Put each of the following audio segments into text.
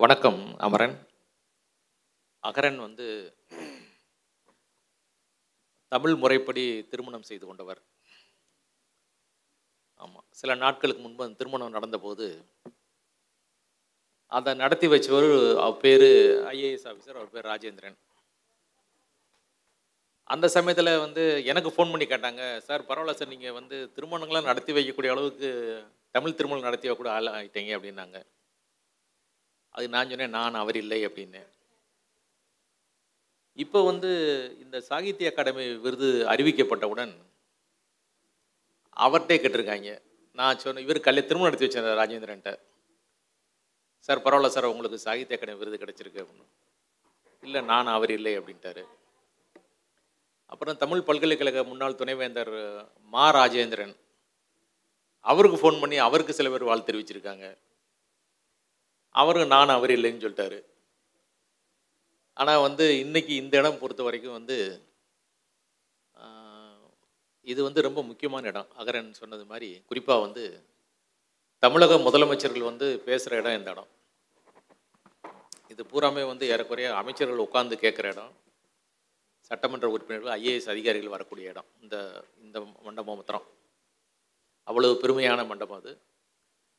வணக்கம் அமரன். அகரன் வந்து தமிழ் முறைப்படி திருமணம் செய்து கொண்டவர். ஆமாம் சில நாட்களுக்கு முன்பு அந்த திருமணம் நடந்தபோது அதை நடத்தி வச்சவர் அவர் பேர் ஐஏஎஸ் ஆஃபீஸர் அவர் பேர் ராஜேந்திரன். அந்த சமயத்தில் வந்து எனக்கு ஃபோன் பண்ணி கேட்டாங்க சார் பரவாயில்ல சார் நீங்கள் வந்து திருமணங்களாம் நடத்தி வைக்கக்கூடிய அளவுக்கு தமிழ் திருமணம் நடத்தி வைக்கக்கூடிய ஆள் ஆகிட்டீங்க அப்படின்னாங்க. அது நான் சொன்னேன் நான் அவர் இல்லை அப்படின்னு. இப்போ வந்து இந்த சாகித்ய அகாடமி விருது அறிவிக்கப்பட்டவுடன் அவர்கிட்டே கேட்டிருக்காங்க. நான் சொன்ன இவர் கல்யாணம் திருமணம் நடத்தி வச்சேன் ராஜேந்திரன்ட்ட. சார் பரவாயில்ல சார் உங்களுக்கு சாகித்ய அகாடமி விருது கிடச்சிருக்கு அப்படின்னு. இல்லை நான் அவர் இல்லை அப்படின்ட்டாரு. அப்புறம் தமிழ் பல்கலைக்கழக முன்னாள் துணைவேந்தர் மா ராஜேந்திரன் அவருக்கு ஃபோன் பண்ணி அவருக்கு சில பேர் வாழ்த்து தெரிவிச்சிருக்காங்க. அவரும் நான் அவர் இல்லைன்னு சொல்லிட்டாரு. ஆனால் வந்து இன்றைக்கி இந்த இடம் பொறுத்த வரைக்கும் வந்து இது வந்து ரொம்ப முக்கியமான இடம். அகரன் சொன்னது மாதிரி குறிப்பாக வந்து தமிழக முதலமைச்சர்கள் வந்து பேசுகிற இடம் இந்த இடம். இது பூராமே வந்து ஏறக்குறைய அமைச்சர்கள் உட்காந்து கேட்குற இடம். சட்டமன்ற உறுப்பினர்கள் ஐஏஎஸ் அதிகாரிகள் வரக்கூடிய இடம். இந்த இந்த மண்டபம் மாத்திரம். அவ்வளவு பெருமையான மண்டபம் அது.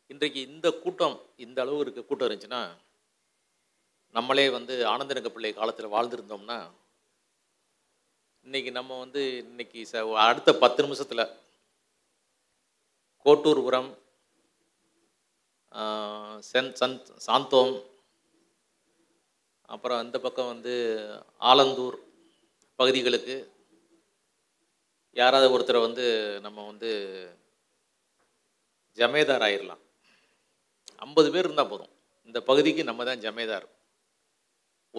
இன்றைக்கு இந்த கூட்டம் இந்த அளவு இருக்க கூட்டம் இருந்துச்சுன்னா நம்மளே வந்து ஆனந்தரங்க பிள்ளை காலத்தில் வாழ்ந்திருந்தோம்னா இன்னைக்கு நம்ம வந்து இன்னைக்கு ச அடுத்த பத்து நிமிஷத்தில் கோட்டூர்புரம் சென் சன் சாந்தோம் அப்புறம் அந்த பக்கம் வந்து ஆலந்தூர் பகுதிகளுக்கு யாராவது ஒருத்தரை வந்து நம்ம வந்து ஜமேதார் ஆயிடலாம் ஐம்பது பேர் இருந்தால் போதும். இந்த பகுதிக்கு நம்ம தான் ஜமேதார்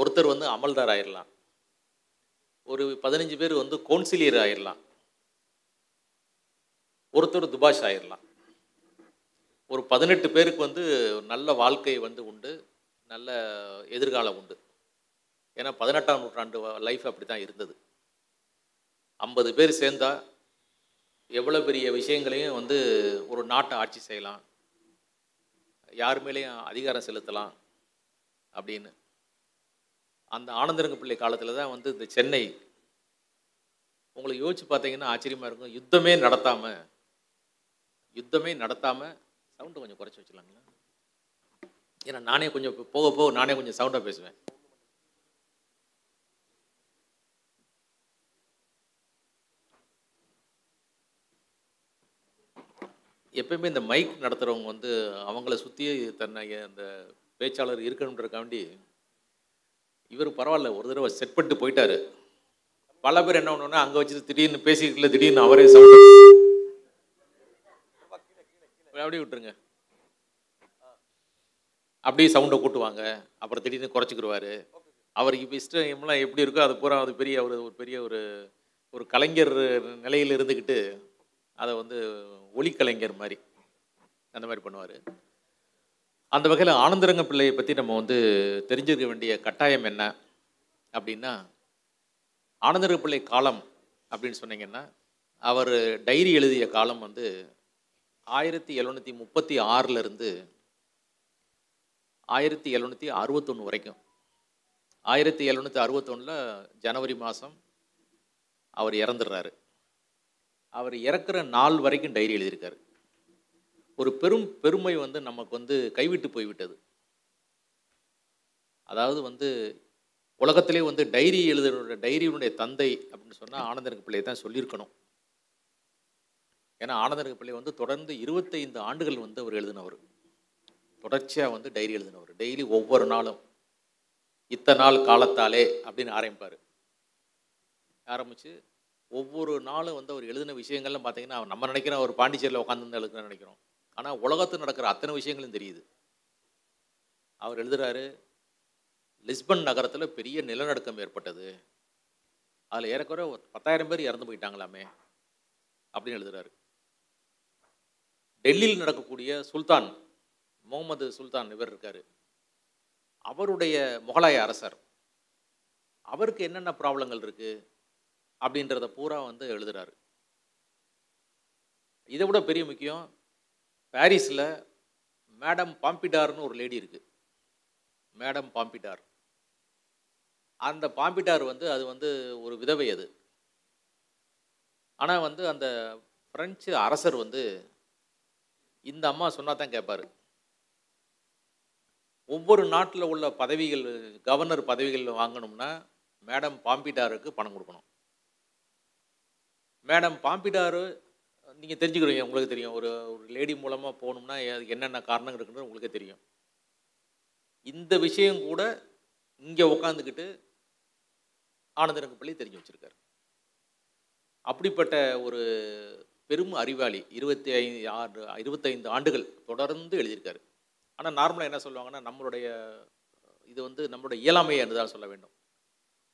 ஒருத்தர் வந்து அமல்தார் ஆயிடலாம் ஒரு பதினஞ்சு பேர் வந்து கவுன்சிலியர் ஆயிடலாம் ஒருத்தர் துபாஷ் ஆயிடலாம் ஒரு பதினெட்டு பேருக்கு வந்து நல்ல வாழ்க்கை வந்து உண்டு. நல்ல எதிர்காலம் உண்டு. ஏன்னா பதினெட்டாம் நூற்றாண்டு லைஃப் அப்படி தான் இருந்தது. ஐம்பது பேர் சேர்ந்தால் எவ்வளோ பெரிய விஷயங்களையும் வந்து ஒரு நாட்டை ஆட்சி செய்யலாம். யார் மேலேயும் அதிகாரம் செலுத்தலாம் அப்படின்னு. அந்த ஆனந்தரங்க பிள்ளை காலத்தில் தான் வந்து இந்த சென்னை உங்களுக்கு யோசிச்சு பார்த்தீங்கன்னா ஆச்சரியமாக இருக்கும். யுத்தமே நடத்தாமல் யுத்தமே நடத்தாமல் சவுண்டை கொஞ்சம் குறைச்சி வச்சுலாங்களா ஏன்னா நானே கொஞ்சம் போக போக நானே கொஞ்சம் சவுண்டாக பேசுவேன். எப்பயுமே இந்த மைக் நடத்துகிறவங்க வந்து அவங்கள சுற்றி தன்னை அந்த பேச்சாளர் இருக்கணுன்றக்காண்டி இவர் பரவாயில்ல ஒரு தடவை செட் பண்ணிட்டு போயிட்டாரு. பல பேர் என்ன பண்ணுவோன்னா அங்கே வச்சுட்டு திடீர்னு பேசிக்கல திடீர்னு அவரே சவுண்ட் அப்படியே விட்டுருங்க. அப்படியே சவுண்டை கூட்டுவாங்க. அப்புறம் திடீர்னு குறைச்சிக்கிடுவாரு அவருக்கு இப்போ இஷ்டம் எப்படி இருக்கோ அது பூரா அது பெரிய ஒரு ஒரு பெரிய ஒரு ஒரு கலைஞர் நிலையில் இருந்துக்கிட்டு அதை வந்து ஒளிக்கலைஞர் மாதிரி அந்த மாதிரி பண்ணுவார். அந்த வகையில் ஆனந்தரங்க பிள்ளையை பற்றி நம்ம வந்து தெரிஞ்சிருக்க வேண்டிய கட்டாயம் என்ன அப்படின்னா ஆனந்தரங்க பிள்ளை காலம் அப்படின்னு சொன்னீங்கன்னா அவர் டைரி எழுதிய காலம் வந்து ஆயிரத்தி எழுநூற்றி முப்பத்தி ஆறிலிருந்து ஆயிரத்தி எழுநூற்றி அறுபத்தொன்று வரைக்கும். ஆயிரத்தி எழுநூற்றி அறுபத்தொன்னில் ஜனவரி மாதம் அவர் இறந்துடுறாரு. அவர் இறக்குற நாள் வரைக்கும் டைரி எழுதியிருக்காரு. ஒரு பெரும் பெருமை வந்து நமக்கு வந்து கைவிட்டு போய்விட்டது. அதாவது வந்து உலகத்திலே வந்து டைரி எழுதுறோட டைரியினுடைய தந்தை அப்படின்னு சொன்னால் ஆனந்தனுக்கு பிள்ளையை தான் சொல்லியிருக்கணும். ஏன்னா ஆனந்தனுக்கு பிள்ளை வந்து தொடர்ந்து இருபத்தைந்து ஆண்டுகள் வந்து அவர் எழுதினவர். தொடர்ச்சியாக வந்து டைரி எழுதினவர். டெய்லி ஒவ்வொரு நாளும் இத்தனை நாள் காலத்தாலே அப்படின்னு ஆரம்பிப்பார். ஆரம்பித்து ஒவ்வொரு நாளும் வந்து அவர் எழுதின விஷயங்கள்லாம் பார்த்தீங்கன்னா நம்ம நினைக்கிறோம் அவர் பாண்டிச்சேரியில் உட்காந்து எழுதுன்னு நினைக்கிறோம். ஆனால் உலகத்தில் நடக்கிற அத்தனை விஷயங்களும் தெரியுது. அவர் எழுதுகிறாரு லிஸ்பன் நகரத்தில் பெரிய நிலநடுக்கம் ஏற்பட்டது. அதில் ஏறக்குறைய ஒரு பத்தாயிரம் பேர் இறந்து போயிட்டாங்களாமே அப்படின்னு எழுதுகிறாரு டெல்லியில் நடக்கக்கூடிய சுல்தான் முகமது சுல்தான் இவர் இருக்கார். அவருடைய முகலாய அரசர். அவருக்கு என்னென்ன ப்ராப்ளங்கள் இருக்குது அப்படின்றத பூரா வந்து எழுதுறாரு. இதை விட பெரிய முக்கியம் பாரிஸில் மேடம் பாம்பிடார்னு ஒரு லேடி இருக்குது மேடம் பாம்பிட்டார் அந்த பாம்பிட்டார் வந்து அது வந்து ஒரு விதவை அது. ஆனால் வந்து அந்த பிரெஞ்சு அரசர் வந்து இந்த அம்மா சொன்னால் தான் கேட்பாரு ஒவ்வொரு நாட்டில் உள்ள பதவிகள் கவர்னர் பதவிகள் வாங்கணும்னா மேடம் பாம்பிட்டாருக்கு பணம் கொடுக்கணும். மேடம் பாம்பிடாரு நீங்கள் தெரிஞ்சுக்கிறீங்க உங்களுக்கு தெரியும். ஒரு ஒரு லேடி மூலமாக போகணும்னா அதுக்கு என்னென்ன காரணங்கள் இருக்குன்னு உங்களுக்கே தெரியும். இந்த விஷயம் கூட இங்கே உட்காந்துக்கிட்டு ஆனந்தரங்க தெரிஞ்சு வச்சிருக்காரு. அப்படிப்பட்ட ஒரு பெரும் அறிவாளி இருபத்தி ஐந்து ஆறு இருபத்தைந்து ஆண்டுகள் தொடர்ந்து எழுதியிருக்காரு. ஆனால் நார்மலாக என்ன சொல்லுவாங்கன்னா நம்மளுடைய இது வந்து நம்மளுடைய இயலாமை என்று தான் சொல்ல வேண்டும்.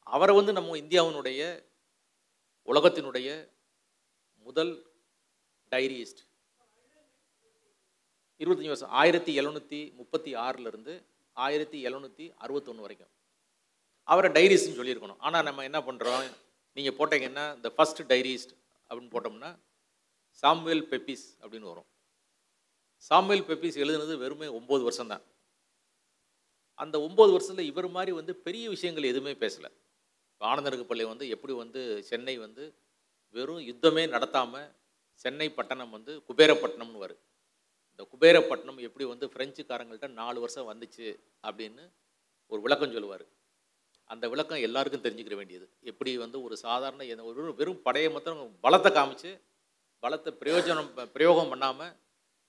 அவரை வந்து நம்ம இந்தியாவினுடைய உலகத்தினுடைய முதல் டைரியிஸ்ட். இருபத்தஞ்சி வருஷம். ஆயிரத்தி எழுநூற்றி முப்பத்தி ஆறிலிருந்து ஆயிரத்தி எழுநூற்றி அறுபத்தொன்று வரைக்கும். அவரை டைரிஸ்ட்னு சொல்லியிருக்கணும். ஆனால் நம்ம என்ன பண்ணுறோம் நீங்கள் போட்டீங்கன்னா இந்த ஃபஸ்ட் டைரிஸ்ட் அப்படின்னு போட்டோம்னா சாம்வேல் பெப்பிஸ் அப்படின்னு வரும். சாம்வேல் பெப்பிஸ் எழுதுனது வெறுமே ஒம்பது வருஷம்தான். அந்த ஒம்பது வருஷத்தில் இவர் மாதிரி வந்து பெரிய விஷயங்கள் எதுவுமே பேசலை. ஆனந்தருக்கு பள்ளி வந்து எப்படி வந்து சென்னை வந்து வெறும் யுத்தமே நடத்தாமல் சென்னை பட்டணம் வந்து குபேரப்பட்டினம்னு வரும் இந்த குபேரப்பட்டினம் எப்படி வந்து பிரெஞ்சுக்காரங்கள்ட்ட நாலு வருஷம் வந்துச்சு அப்படின்னு ஒரு விளக்கம் சொல்லுவார். அந்த விளக்கம் எல்லாருக்கும் தெரிஞ்சுக்கிற வேண்டியது. எப்படி வந்து ஒரு சாதாரண ஒரு வெறும் படையை மாத்திரம் பலத்தை காமிச்சு பலத்தை பிரயோஜனம் பிரயோகம் பண்ணாமல்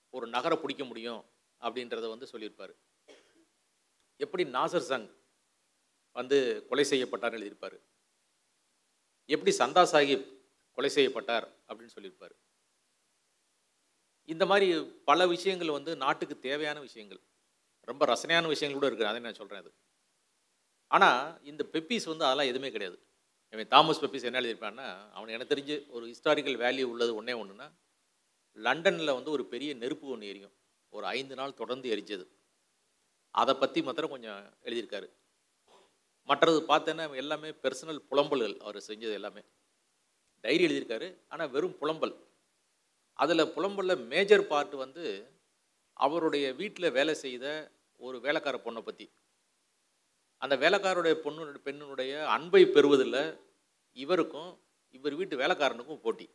ஒரு நகரை பிடிக்க முடியும் அப்படின்றத வந்து சொல்லியிருப்பார். எப்படி நாசர் சங் வந்து கொலை செய்யப்பட்டார்னு எழுதியிருப்பார். எப்படி சந்தா சாஹிப் கொலை செய்யப்பட்டார் அப்படின்னு சொல்லியிருப்பார். இந்த மாதிரி பல விஷயங்கள் வந்து நாட்டுக்கு தேவையான விஷயங்கள். ரொம்ப ரசனையான விஷயங்கள் கூட இருக்குது அதை நான் சொல்கிறேன் அது. ஆனால் இந்த பெப்பீஸ் வந்து அதெல்லாம் எதுவுமே கிடையாது. இவன் தாமஸ் பெப்பீஸ் என்ன எழுதியிருப்பான்னா அவனுக்கு எனக்கு தெரிஞ்சு ஒரு ஹிஸ்டாரிக்கல் வேல்யூ உள்ளது ஒன்றே ஒன்றுனா லண்டனில் வந்து ஒரு பெரிய நெருப்பு ஒன்று எரியும். ஒரு ஐந்து நாள் தொடர்ந்து எரிஞ்சது. அதை பற்றி மாத்திரம் கொஞ்சம் எழுதியிருக்காரு. மற்றது பார்த்தேன்னா எல்லாமே பெர்சனல் புலம்பல்கள் அவர் செஞ்சது எல்லாமே. டைரி எழுதியிருக்காரு. ஆனால் வெறும் புலம்பல். அதில் புலம்பலில் மேஜர் பார்ட் வந்து அவருடைய வீட்டில் வேலை செய்த ஒரு வேலைக்கார பொண்ணை பற்றி அந்த வேலைக்காரருடைய பொண்ணு பெண்ணுடைய அன்பை பெறுவதில் இவருக்கும் இவர் வீட்டு வேலைக்காரனுக்கும் போட்டி.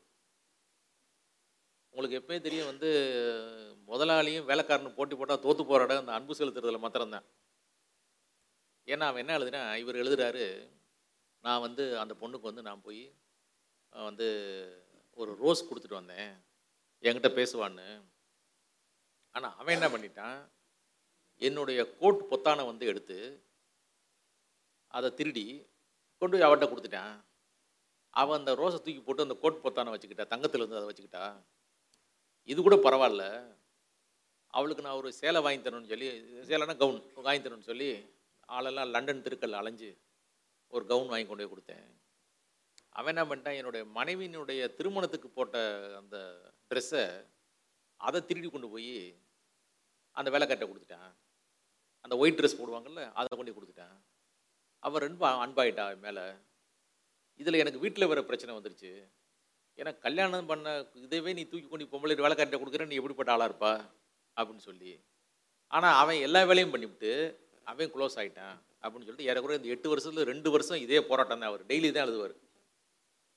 உங்களுக்கு எப்பயும் தெரியும் வந்து முதலாளியும் வேலைக்காரனும் போட்டி போட்டால் தோற்று போகிற இடம் அந்த அன்பு செலுத்துறதுல மாத்திரம்தான். ஏன்னா அவன் என்ன எழுதுனா இவர் எழுதுறாரு நான் வந்து அந்த பொண்ணுக்கு வந்து நான் போய் வந்து ஒரு ரோஸ் கொடுத்துட்டு வந்தேன். என்கிட்ட பேசுவான்னு. ஆனால் அவன் என்ன பண்ணிட்டான்? என்னுடைய கோட் பொத்தானை வந்து எடுத்து அதை திருடி கொண்டு போய் அவட்ட கொடுத்துட்டான். அவன் அந்த ரோஸை தூக்கி போட்டு அந்த கோட் பொத்தானை வச்சுக்கிட்டா தங்கத்தில் இருந்து அதை வச்சுக்கிட்டா இது கூட பரவாயில்ல. அவளுக்கு நான் ஒரு சேலை வாங்கி தரணும்னு சொல்லி சேலைனா கவுன் வாங்கி தரணும்னு சொல்லி ஆளெல்லாம் லண்டன் திருக்கல் அலைஞ்சு ஒரு கவுன் வாங்கி கொண்டு போய் கொடுத்தேன். அவன் என்ன பண்ணிட்டான்? என்னுடைய மனைவியினுடைய திருமணத்துக்கு போட்ட அந்த ட்ரெஸ்ஸை அதை திருடி கொண்டு போய் அந்த வேலைக்கார்ட்ட கொடுத்துட்டான். அந்த ஒயிட் ட்ரெஸ் போடுவாங்கள்ல அதை கொண்டு கொடுத்துட்டான். அவன் ரொம்ப அன்பாயிட்டா மேலே. இதில் எனக்கு வீட்டில் வர பிரச்சனை வந்துருச்சு. ஏன்னா கல்யாணம் பண்ண இதவே நீ தூக்கி கொண்டு பொம்பளை வேலைக்கார்ட்ட கொடுக்குற நீ எப்படிப்பட்ட ஆளாக இருப்பா? அப்படின்னு சொல்லி. ஆனால் அவன் எல்லா வேலையும் பண்ணிவிட்டு அவன் க்ளோஸ் ஆகிட்டான் அப்படின்னு சொல்லிட்டு ஏறக்குறைய இந்த எட்டு வருஷத்துல ரெண்டு வருஷம் இதே போராட்டம் தான் அவர். டெய்லி தான் எழுதுவார்.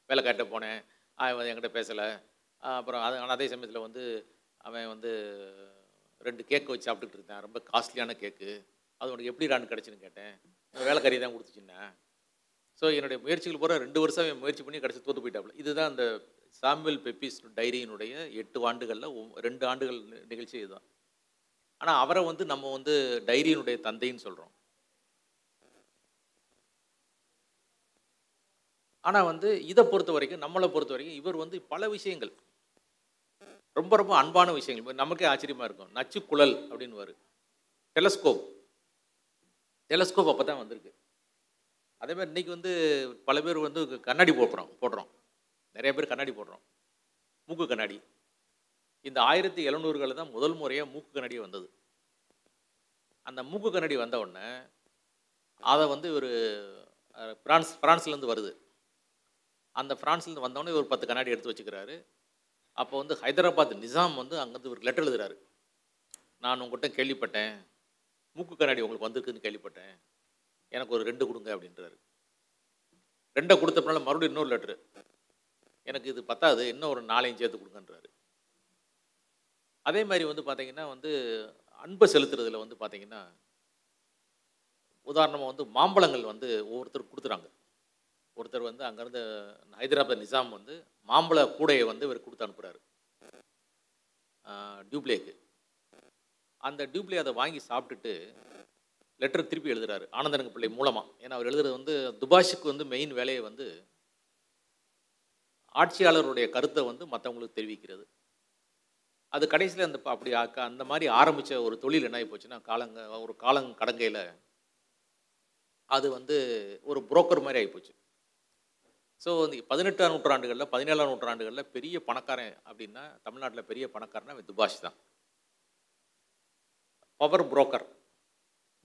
வேலைக்காட்ட போனேன். அவன் என்கிட்ட பேசலை. அப்புறம் அது ஆனால் அதே சமயத்தில் வந்து அவன் வந்து ரெண்டு கேக் வச்சு சாப்பிட்டுட்டு இருந்தான். ரொம்ப காஸ்ட்லியான கேக்கு அது உனக்கு எப்படி ரான் கிடச்சின்னு கேட்டேன். வேலைக்காரி தான் கொடுத்துச்சுன்னா ஸோ என்னுடைய முயற்சிகள் பூரா ரெண்டு வருஷம் அவன் முயற்சி பண்ணி கடைசி தோற்று போயிட்டாப்புல. இதுதான் அந்த சாம்பல் பெப்பிஸ் டைரியினுடைய எட்டு ஆண்டுகளில் ரெண்டு ஆண்டுகள் நிகழ்ச்சி இதுதான். ஆனால் அவரை வந்து நம்ம வந்து டைரியினுடைய தந்தைன்னு சொல்கிறோம் ஆனால் வந்து இதை பொறுத்த வரைக்கும் நம்மளை பொறுத்த வரைக்கும் இவர் வந்து பல விஷயங்கள் ரொம்ப ரொம்ப அன்பான விஷயங்கள். நமக்கே ஆச்சரியமாக இருக்கும். நச்சு குழல் அப்படின்னு வரும் டெலஸ்கோப். டெலஸ்கோப் அப்போ தான் வந்திருக்கு. அதே மாதிரி இன்னைக்கு வந்து பல பேர் வந்து கண்ணாடி போடுறோம் போடுறோம். நிறைய பேர் கண்ணாடி போடுறோம். மூக்கு கண்ணாடி. இந்த ஆயிரத்தி எழுநூறுகளில் தான் முதல் முறையாக மூக்கு கண்ணாடி வந்தது. அந்த மூக்கு கண்ணாடி வந்த உடனே அதை வந்து ஒரு ஃப்ரான்ஸ் பிரான்ஸ் பிரான்ஸ்லேருந்து வருது. அந்த பிரான்ஸ்லேருந்து வந்தோடனே ஒரு பத்து கண்ணாடி எடுத்து வச்சுக்கிறாரு. அப்போ வந்து ஹைதராபாத் நிசாம் வந்து அங்கேருந்து ஒரு லெட்டர் எழுதுறாரு. நான் உங்கள்கிட்ட கேள்விப்பட்டேன். மூக்கு கண்ணாடி உங்களுக்கு வந்திருக்குன்னு கேள்விப்பட்டேன். எனக்கு ஒரு ரெண்டு கொடுங்க அப்படின்றாரு. ரெண்டை கொடுத்தப்பனால மறுபடியும் இன்னொரு லெட்ரு எனக்கு இது பத்தாது. இன்னும் ஒரு நாளையும் சேர்த்து கொடுங்கன்றாரு. அதே மாதிரி வந்து பார்த்திங்கன்னா வந்து அன்பை செலுத்துறதுல வந்து பார்த்திங்கன்னா உதாரணமாக வந்து மாம்பழங்கள் வந்து ஒவ்வொருத்தர் கொடுத்துறாங்க. ஒருத்தர் வந்து அங்கேருந்து ஹைதராபாத் நிசாம் வந்து மாம்பழ கூடையை வந்து இவர் கொடுத்து அனுப்புகிறாரு டியூப்ளேக்கு அந்த டியூப்ளே அதை வாங்கி சாப்பிட்டுட்டு லெட்டர் திருப்பி எழுதுறாரு ஆனந்தரங்க பிள்ளை மூலமாக ஏன்னா அவர் எழுதுறது வந்து துபாஷுக்கு வந்து மெயின் வேலையை வந்து ஆட்சியாளருடைய கருத்தை வந்து மற்றவங்களுக்கு தெரிவிக்கிறது. அது கடைசியில் அந்த அப்படி ஆக்க- அந்த மாதிரி ஆரம்பித்த ஒரு தொழில் என்ன ஆகி போச்சுன்னா காலங்க ஒரு காலங் கடங்கையில் அது வந்து ஒரு புரோக்கர் மாதிரி ஆகிப்போச்சு ஸோ இந்த பதினெட்டாம் நூற்றாண்டுகளில் பதினேழாம் நூற்றாண்டுகளில் பெரிய பணக்காரன் அப்படின்னா தமிழ்நாட்டில் பெரிய பணக்காரனா துபாஷ் தான். பவர் புரோக்கர்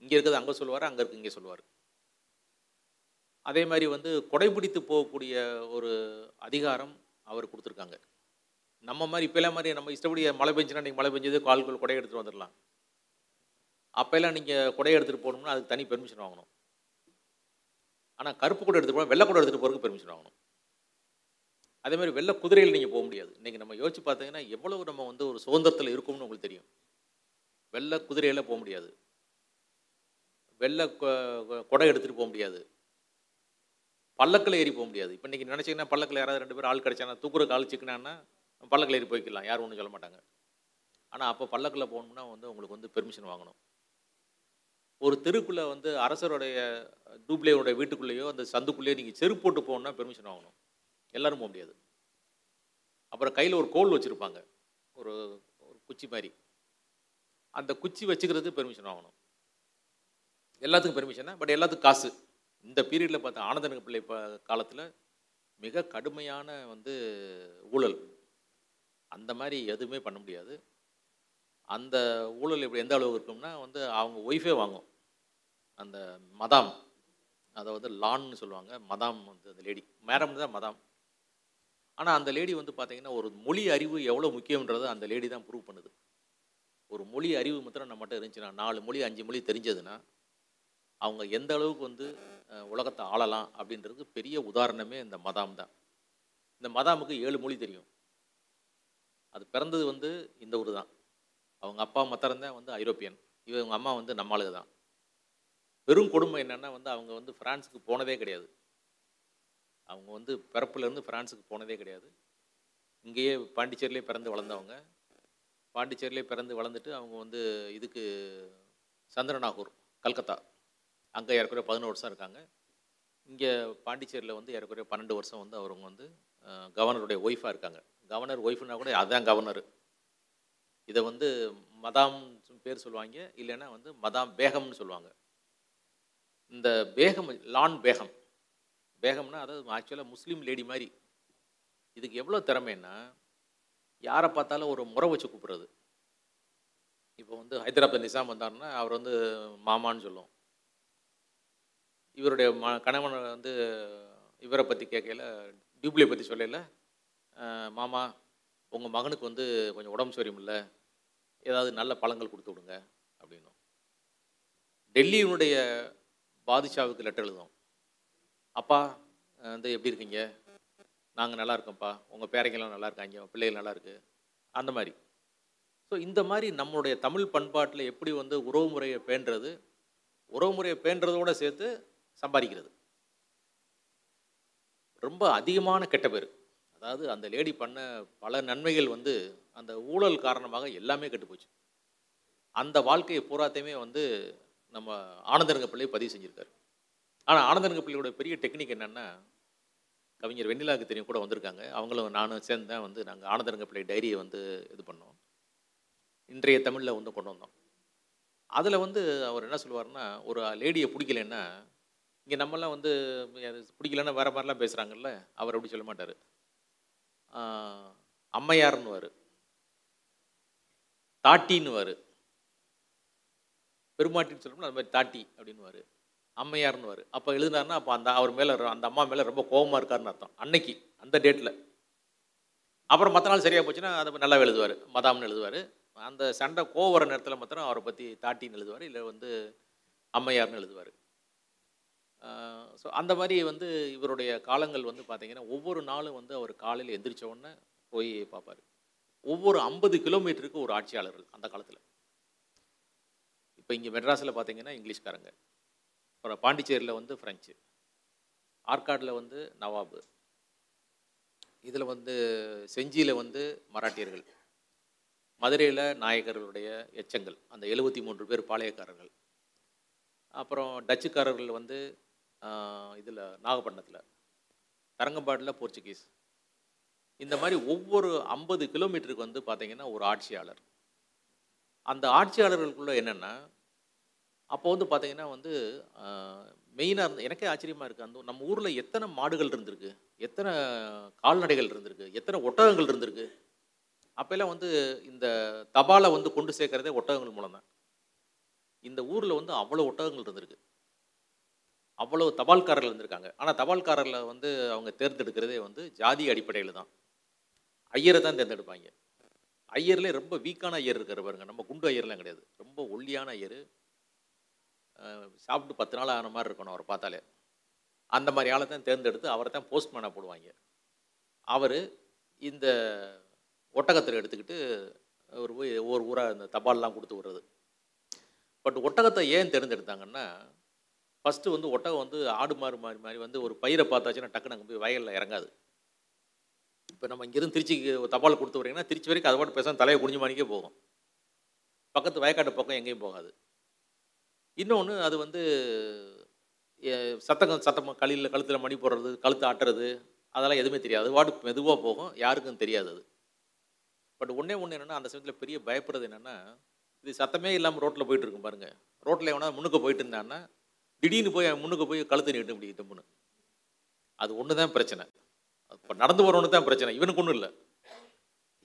இங்கே இருக்கிறது அங்கே சொல்லுவார் அங்கே இருக்கு இங்கே சொல்லுவார். அதே மாதிரி வந்து கொடைபிடித்து போகக்கூடிய ஒரு அதிகாரம் அவர் கொடுத்துருக்காங்க. நம்ம மாதிரி இப்போலாம் மாதிரி நம்ம இஷ்டப்படி மழை பெஞ்சுனா நீங்கள் மழை பெஞ்சது கால்கள் கொடை எடுத்துகிட்டு வந்துடலாம். அப்போல்லாம் நீங்கள் கொடை எடுத்துகிட்டு போகணும்னா அதுக்கு தனி பெர்மிஷன் வாங்கணும். ஆனால் கருப்பு கூட எடுத்துகிட்டு போனால் வெள்ளை கூட எடுத்துகிட்டு போகிறதுக்கு பெர்மிஷன் வாங்கணும். அதே மாதிரி வெள்ளை குதிரையில் நீங்கள் போக முடியாது. இன்றைக்கி நம்ம யோசிச்சு பார்த்தீங்கன்னா எவ்வளவு நம்ம வந்து ஒரு சுதந்திரத்தில் இருக்கோம்னு உங்களுக்கு தெரியும். வெள்ளை குதிரையில் போக முடியாது. வெள்ளை கொ- கொடை எடுத்துகிட்டு போக முடியாது. பல்லக்கில் ஏறி போக முடியாது. இப்போ இன்றைக்கி நினச்சிங்கன்னா பல்லக்கில் யாராவது ரெண்டு பேரும் ஆள் கிடைச்சானா தூக்குறக்கு ஆள் சிக்கினான்னா பல்லக்கில் ஏறி போய்க்கலாம். யாரும் ஒன்றும் சொல்ல மாட்டாங்க. ஆனால் அப்போ பல்லக்கில் போகணும்னா வந்து உங்களுக்கு வந்து பெர்மிஷன் வாங்கணும். ஒரு தெருக்குள்ளே வந்து அரசருடைய டூப்ளேயோட வீட்டுக்குள்ளேயோ அந்த சந்துக்குள்ளேயோ நீங்கள் செருப்பு போட்டு போகணுன்னா பெர்மிஷன் வாங்கணும். எல்லோரும் போக முடியாது. அப்புறம் கையில் ஒரு கோல் வச்சுருப்பாங்க. ஒரு ஒரு குச்சி மாதிரி. அந்த குச்சி வச்சுக்கிறது பெர்மிஷன் வாங்கணும். எல்லாத்துக்கும் பெர்மிஷனா பட் எல்லாத்துக்கும் காசு. இந்த பீரியடில் பார்த்தா ஆனந்தனுக்கு பிள்ளை இப்போ காலத்தில் மிக கடுமையான வந்து ஊழல். அந்த மாதிரி எதுவுமே பண்ண முடியாது. அந்த ஊழல் எப்படி எந்த அளவுக்கு இருக்கும்னா வந்து அவங்க ஒய்ஃபே வாங்கும். அந்த மதாம் அதை வந்து லான்னு சொல்லுவாங்க. மதாம் வந்து அந்த லேடி மேடம் தான் மதாம். ஆனால் அந்த லேடி வந்து பார்த்தீங்கன்னா ஒரு மொழி அறிவு எவ்வளோ முக்கியன்றதை அந்த லேடி தான் ப்ரூவ் பண்ணுது. ஒரு மொழி அறிவு மாத்திரம் நம்மகிட்ட இருந்துச்சுன்னா நாலு மொழி அஞ்சு மொழி தெரிஞ்சதுன்னா அவங்க எந்த அளவுக்கு வந்து உலகத்தை ஆளலாம் அப்படின்றது பெரிய உதாரணமே இந்த மதாம் தான். இந்த மதாமுக்கு ஏழு மொழி தெரியும். அது பிறந்தது வந்து இந்த ஊர் தான். அவங்க அப்பா அம்மா தான் வந்து ஐரோப்பியன். இவங்க அம்மா வந்து நம்மளுக்கு தான். பெரும் கொடுமை என்னன்னா வந்து அவங்க வந்து ஃப்ரான்ஸுக்கு போனதே கிடையாது. அவங்க வந்து பிறப்புலேருந்து ஃப்ரான்ஸுக்கு போனதே கிடையாது. இங்கேயே பாண்டிச்சேரியிலே பிறந்து வளர்ந்தவங்க. பாண்டிச்சேரியிலே பிறந்து வளர்ந்துட்டு அவங்க வந்து இதுக்கு சந்திரநாகூர் கல்கத்தா. அங்கே ஏறக்குறைய பதினோரு வருஷம் இருக்காங்க. இங்கே பாண்டிச்சேரியில் வந்து ஏறக்குறைய பன்னெண்டு வருஷம் வந்து அவங்க வந்து கவர்னருடைய ஒய்ஃபாக இருக்காங்க. கவர்னர் ஒய்ஃப்னா கூட அதான் கவர்னர். இதை வந்து மதாம் பேர் சொல்லுவாங்க இல்லைன்னா வந்து மதாம் பேகம்னு சொல்லுவாங்க. இந்த பேகம் லான் பேகம். பேகம்னா அதாவது ஆக்சுவலாக முஸ்லீம் லேடி மாதிரி. இதுக்கு எவ்வளோ திறமைன்னா யாரை பார்த்தாலும் ஒரு முறை வச்சு கூப்பிடுறது. இப்போ வந்து ஹைதராபாத் நிசாம் வந்தாருன்னா அவர் வந்து மாமான்னு சொல்லுவோம். இவருடைய ம கணவன் வந்து இவரை பற்றி கேட்கல டியூப்ளியை பற்றி சொல்லல. மாமா உங்கள் மகனுக்கு வந்து கொஞ்சம் உடம்பு சரியில்லை ஏதாவது நல்ல பழங்கள் கொடுத்து விடுங்க அப்படின்னும். டெல்லியினுடைய பாதிஷாவுக்கு லெட்டர் எழுதும். அப்பா வந்து எப்படி இருக்கீங்க? நாங்கள் நல்லா இருக்கோம்ப்பா. உங்கள் பேரைங்கெல்லாம் நல்லா இருக்காங்க. உங்கள் பிள்ளைகள் நல்லா இருக்குது அந்த மாதிரி. ஸோ இந்த மாதிரி நம்மளுடைய தமிழ் பண்பாட்டில் எப்படி வந்து உறவு முறையை பேணுறது உறவு முறையை பேணுறதோட சேர்த்து சம்பாதிக்கிறது. ரொம்ப அதிகமான கெட்ட பேர். அதாவது அந்த லேடி பண்ண பல நன்மைகள் வந்து அந்த ஊழல் காரணமாக எல்லாமே கெட்டு போச்சு. அந்த வாழ்க்கையை பூராத்தையுமே வந்து நம்ம ஆனந்தரங்க பிள்ளை பதிவு செஞ்சுருக்காரு. ஆனால் ஆனந்தரங்க பிள்ளையோட பெரிய டெக்னிக் என்னென்னா கவிஞர் வெண்ணிலாவுக்கு தெரியும் கூட வந்திருக்காங்க. அவங்களும் நானும் சேர்ந்தேன் வந்து நாங்கள் ஆனந்தரங்க பிள்ளை டைரியை வந்து இது பண்ணோம். இன்றைய தமிழில் வந்து கொண்டு வந்தோம். அதில் வந்து அவர் என்ன சொல்லுவார்னா ஒரு லேடியை பிடிக்கலன்னா இங்கே நம்மலாம் வந்து பிடிக்கலன்னா வேறு மாதிரிலாம் பேசுகிறாங்கல்ல அவர் அப்படி சொல்ல மாட்டார். அம்மையார்னுவார் தாட்டின்னுவார். பெருமாட்டின்னு சொல்லணும்னா அது மாதிரி தாட்டி அப்படின்னுவார். அம்மையார்னுவார் அப்போ எழுதினார்னா அப்போ அந்த அவர் மேலே அந்த அம்மா மேலே ரொம்ப கோபமாக இருக்காருன்னு அர்த்தம். அன்னைக்கு அந்த டேட்டில் அப்புறம் மற்ற நாள் சரியாக போச்சுன்னா அதை நல்லா எழுதுவார். மதாம்னு எழுதுவார். அந்த சண்டை கோவர நேரத்தில் மாத்திரம் அவரை பற்றி தாட்டின்னு எழுதுவார். இல்லை வந்து அம்மையார்னு எழுதுவார். ஸோ அந்த மாதிரி வந்து இவருடைய காலங்கள் வந்து பார்த்திங்கன்னா ஒவ்வொரு நாளும் வந்து அவர் காலையில் எந்திரிச்ச உடனே போய் பார்ப்பார் ஒவ்வொரு ஐம்பது கிலோமீட்டருக்கு ஒரு ஆட்சியாளர்கள் அந்த காலத்தில். இப்போ இங்கே மெட்ராஸில் பார்த்தீங்கன்னா இங்கிலீஷ்காரங்க. அப்புறம் பாண்டிச்சேரியில் வந்து ஃப்ரெஞ்சு ஆற்காடில் வந்து நவாபு. இதில் வந்து செஞ்சியில் வந்து மராட்டியர்கள். மதுரையில் நாயகர்களுடைய எச்சங்கள். அந்த எழுபத்தி மூன்று பேர் பாளையக்காரர்கள். அப்புறம் டச்சுக்காரர்கள் வந்து இதில் நாகப்பட்டினத்தில். தரங்கம்பாடில் போர்ச்சுகீஸ். இந்த மாதிரி ஒவ்வொரு ஐம்பது கிலோமீட்டருக்கு வந்து பார்த்திங்கன்னா ஒரு ஆட்சியாளர். அந்த ஆட்சியாளர்களுக்குள்ள என்னென்னா அப்போ வந்து பார்த்திங்கன்னா வந்து மெயினாக இருந்து எனக்கே ஆச்சரியமாக இருக்குது அந்த நம்ம ஊரில் எத்தனை மாடுகள் இருந்திருக்கு எத்தனை கால்நடைகள் இருந்திருக்கு எத்தனை ஒட்டகங்கள் இருந்திருக்கு. அப்போல்லாம் வந்து இந்த தபாலை வந்து கொண்டு சேர்க்கறதே ஒட்டகங்கள் மூலம் தான் இந்த ஊரில் வந்து அவ்வளோ ஒட்டகங்கள் இருந்திருக்கு. அவ்வளோ தபால்காரர்கள் இருந்திருக்காங்க ஆனால் தபால்காரர்களை வந்து அவங்க தேர்ந்தெடுக்கிறதே வந்து ஜாதி அடிப்படையில் தான். ஐயரை தான் தேர்ந்தெடுப்பாங்க. ஐயர்லே ரொம்ப வீக்கான ஐயர் இருக்கிற பாருங்க. நம்ம குண்டு ஐயர்லாம் கிடையாது. ரொம்ப ஒல்லியான ஐயர். சாப்பிட்டு பத்து நாள் ஆன மாதிரி இருக்கணும் அவரை பார்த்தாலே. அந்த மாதிரி ஆளை தான் தேர்ந்தெடுத்து அவரை தான் போஸ்ட்மேனாக போடுவாங்க. அவர் இந்த ஒட்டகத்தில் எடுத்துக்கிட்டு ஒரு போய் ஒவ்வொரு ஊராக இந்த தபால்லாம் கொடுத்து விடுறது. பட் ஒட்டகத்தை ஏன் தேர்ந்தெடுத்தாங்கன்னா ஃபஸ்ட்டு வந்து ஒட்டகம் வந்து ஆடு மாறு மாதிரி மாதிரி வந்து ஒரு பயிரை பார்த்தாச்சுன்னா டக்குன்னு அங்கே போய் வயலில் இறங்காது. இப்போ நம்ம இங்கேருந்து திருச்சிக்கு தபால் கொடுத்து வரீங்கன்னா திருச்சி வரைக்கும் அதை பாட்டு பேசாமல் தலையை குனிஞ்சு மாணிக்கே போகும். பக்கத்து வயக்காட்டு பக்கம் எங்கேயும் போகாது. இன்னொன்று அது வந்து சத்தம் சத்தம் களியில் கழுத்தில் மணி போடுறது கழுத்து ஆட்டுறது அதெல்லாம் எதுவுமே தெரியாது. வாட்டு மெதுவாக போகும் யாருக்கும் தெரியாது அது. பட் ஒன்றே ஒன்று என்னென்னா அந்த சமயத்தில் பெரிய பயப்படுறது என்னென்னா இது சத்தமே இல்லாமல் ரோட்டில் போயிட்டு இருக்கும் பாருங்க. ரோட்டில் எவனா முன்னுக்கு போயிட்டு இருந்தான்னா திடீர்னு போய் முன்னுக்கு போய் கழுத்து நீட்டு இப்படி டம்முன்னு அது ஒன்று தான் பிரச்சனை. இப்போ நடந்து வரவனு தான் பிரச்சனை. இவனுக்கு ஒன்றும் இல்லை.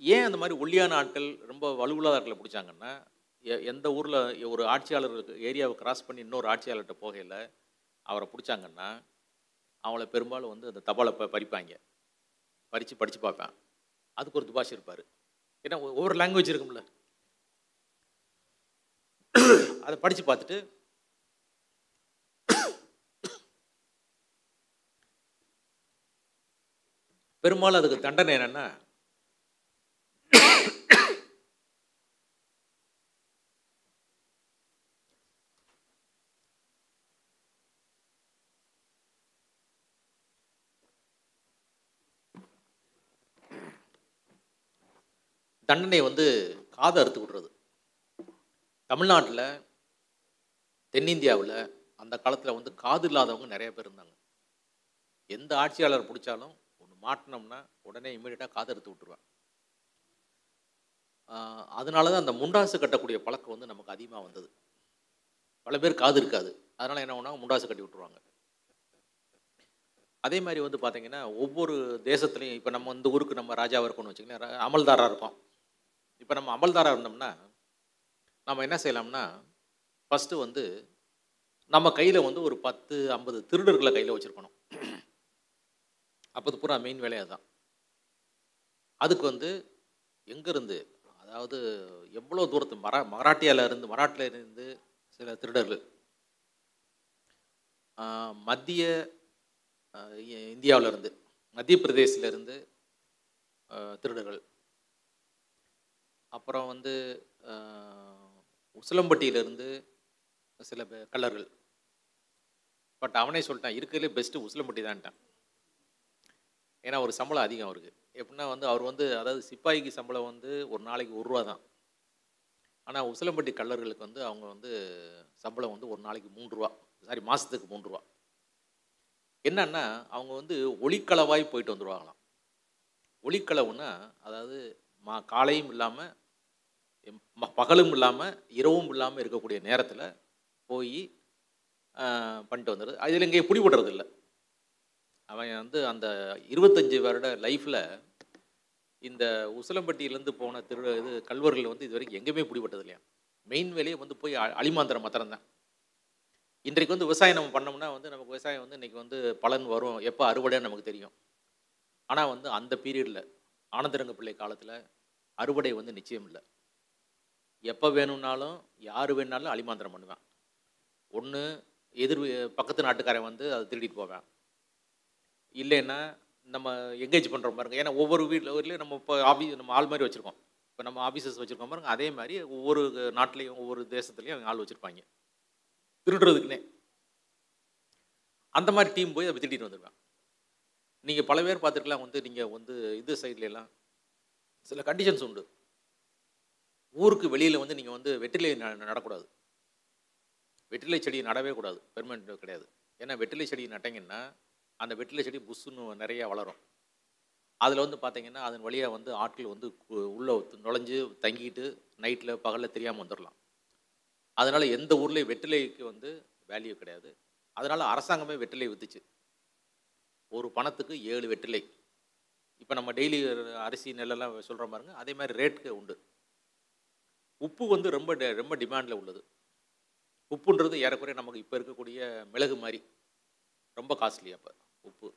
ஏன் அந்த மாதிரி ஒல்லியான ஆட்கள் ரொம்ப வலுவில்லாத ஆட்களை பிடிச்சாங்கன்னா எந்த ஊரில் ஒரு ஆட்சியாளர் ஏரியாவை கிராஸ் பண்ணி இன்னொரு ஆட்சியாளர்கிட்ட போகையில் அவரை பிடிச்சாங்கன்னா அவளை பெரும்பாலும் வந்து அந்த தபாலை ப பறிப்பாங்க. பறித்து படித்து பார்ப்பேன். அதுக்கு ஒரு துபாஷ் இருப்பார். ஏன்னா ஒவ்வொரு லாங்குவேஜ் இருக்கும்ல. அதை படித்து பார்த்துட்டு பெரும்பாலும் அதுக்கு தண்டனை என்னென்னா தண்டனை வந்து காதை அறுத்து விடுறது. தமிழ்நாட்டில் தென்னிந்தியாவில் அந்த காலத்தில் வந்து காது இல்லாதவங்க நிறைய பேர் இருந்தாங்க. எந்த ஆட்சியாளர் பிடிச்சாலும் மாட்டினோம்னா உடனே இமீடியட்டாக காதெடுத்து விட்டுருவேன் அதனால தான் அந்த முண்டாசு கட்டக்கூடிய பழக்கம் வந்து நமக்கு அதிகமாக வந்தது. பல பேர் காது இருக்காது. அதனால் என்ன பண்ணாங்க? முண்டாசு கட்டி விட்டுருவாங்க. அதே மாதிரி வந்து பார்த்திங்கன்னா ஒவ்வொரு தேசத்துலையும் இப்போ நம்ம இந்த ஊருக்கு நம்ம ராஜாவாக இருக்கோம்னு வச்சுக்கோங்களேன் அமல்தாராக இருக்கோம். இப்போ நம்ம அமல்தாராக இருந்தோம்னா நம்ம என்ன செய்யலாம்னா ஃபஸ்ட்டு வந்து நம்ம கையில் வந்து ஒரு பத்து ஐம்பது திருடர்களை கையில் வச்சுருக்கணும். அப்போது பூரா மெயின் வேலையாக தான் அதுக்கு வந்து எங்கேருந்து அதாவது எவ்வளோ தூரத்து மரா மராட்டியாவில் இருந்து மராட்டியில் இருந்து சில திருடர்கள். மத்திய இந்தியாவிலேருந்து மத்திய பிரதேசிலேருந்து திருடர்கள். அப்புறம் வந்து உசிலம்பட்டியிலேருந்து சில கலர்கள் கல்லர்கள் பட் அவனே சொல்லிட்டான் இருக்கிறதுலே பெஸ்ட்டு உசிலம்பட்டி தான்ட்டான். ஏன்னா ஒரு சம்பளம் அதிகம் அவருக்கு. எப்படின்னா வந்து அவர் வந்து அதாவது சிப்பாய்க்கு சம்பளம் வந்து ஒரு நாளைக்கு ஒரு ரூபா தான். ஆனால் உசிலம்பட்டி கல்லர்களுக்கு வந்து அவங்க வந்து சம்பளம் வந்து ஒரு நாளைக்கு மூன்று ரூபா. சாரி மாதத்துக்கு மூன்று ரூபா. என்னன்னா அவங்க வந்து ஒளிக்களவாய் போயிட்டு வந்துடுவாங்களாம் ஒளிக்களவுன்னா அதாவது மா காலையும் இல்லாமல் பகலும் இல்லாமல் இரவும் இல்லாமல் இருக்கக்கூடிய நேரத்தில் போய் பண்ணிட்டு வந்துடுது அதில் இங்கே பிடிபடுறது இல்லை அவன் வந்து அந்த இருபத்தஞ்சி வருட லைஃப்பில் இந்த உசிலம்பட்டியிலேருந்து போன திரு இது கல்வர்கள் வந்து இது வரைக்கும் எங்கேயுமே பிடிபட்டது இல்லையா? மெயின் வேலையை வந்து போய் அலிமாந்திரம் மாத்திரம் தான் இன்றைக்கு வந்து விவசாயம் நம்ம பண்ணோம்னா வந்து நமக்கு விவசாயம் வந்து இன்றைக்கி வந்து பலன் வரும் எப்போ அறுவடைன்னு நமக்கு தெரியும். ஆனால் வந்து அந்த பீரியடில் ஆனந்தரங்க பிள்ளை காலத்தில் அறுவடை வந்து நிச்சயம் இல்லை. எப்போ வேணும்னாலும் யார் வேணுனாலும் அலிமாந்திரம் பண்ணுவேன். ஒன்று எதிர் பக்கத்து நாட்டுக்காரன் வந்து அதை திருடிட்டு போவேன். இல்லைன்னா நம்ம எங்கேஜ் பண்ணுறோம் பாருங்க. ஏன்னா ஒவ்வொரு வீட்டில் வீட்லையும் நம்ம இப்போ ஆஃபீஸ் நம்ம ஆள் மாதிரி வச்சுருக்கோம். இப்போ நம்ம ஆஃபீஸஸ் வச்சுருக்கோம் பாருங்க. அதே மாதிரி ஒவ்வொரு நாட்டிலையும் ஒவ்வொரு தேசத்துலையும் அவங்க ஆள் வச்சுருப்பாங்க. திருடுறதுக்குன்னே. அந்த மாதிரி டீம் போய் அதை திருடிட்டு வந்துருக்கான் நீங்கள் பல பேர் பார்த்துருக்கலாம் வந்து நீங்கள் வந்து இது சைட்லலாம் சில கண்டிஷன்ஸ் உண்டு. ஊருக்கு வெளியில் வந்து நீங்கள் வந்து வெற்றிலை ந- நடக்கூடாது. வெற்றிலை செடி நடவே கூடாது. பெர்மனெண்ட் கிடையாது. ஏன்னா வெற்றிலை செடி நட்டிங்கன்னா அந்த வெற்றிலை செடி புஷ்ஷுன்னு நிறையா வளரும். அதில் வந்து பார்த்தீங்கன்னா அதன் வழியாக வந்து ஆட்கள் வந்து கு- நுழைஞ்சு தங்கிட்டு நைட்டில் பகலில் தெரியாமல் வந்துடலாம் அதனால் எந்த ஊர்லேயும் வெற்றிலைக்கு வந்து வேல்யூ கிடையாது. அதனால் அரசாங்கமே வெற்றிலை விற்றுச்சு ஒரு பணத்துக்கு ஏழு வெற்றிலை. இப்போ நம்ம டெய்லி அரிசி நெல்லெல்லாம் சொல்கிற பாருங்க அதே மாதிரி ரேட்டுக்கு உண்டு. உப்பு வந்து ரொம்ப ரொம்ப டிமாண்டில் உள்ளது. உப்புன்றது ஏறக்குறைய நமக்கு இப்போ இருக்கக்கூடிய மிளகு மாதிரி. ரொம்ப காஸ்ட்லி அப்போ. உப்பு.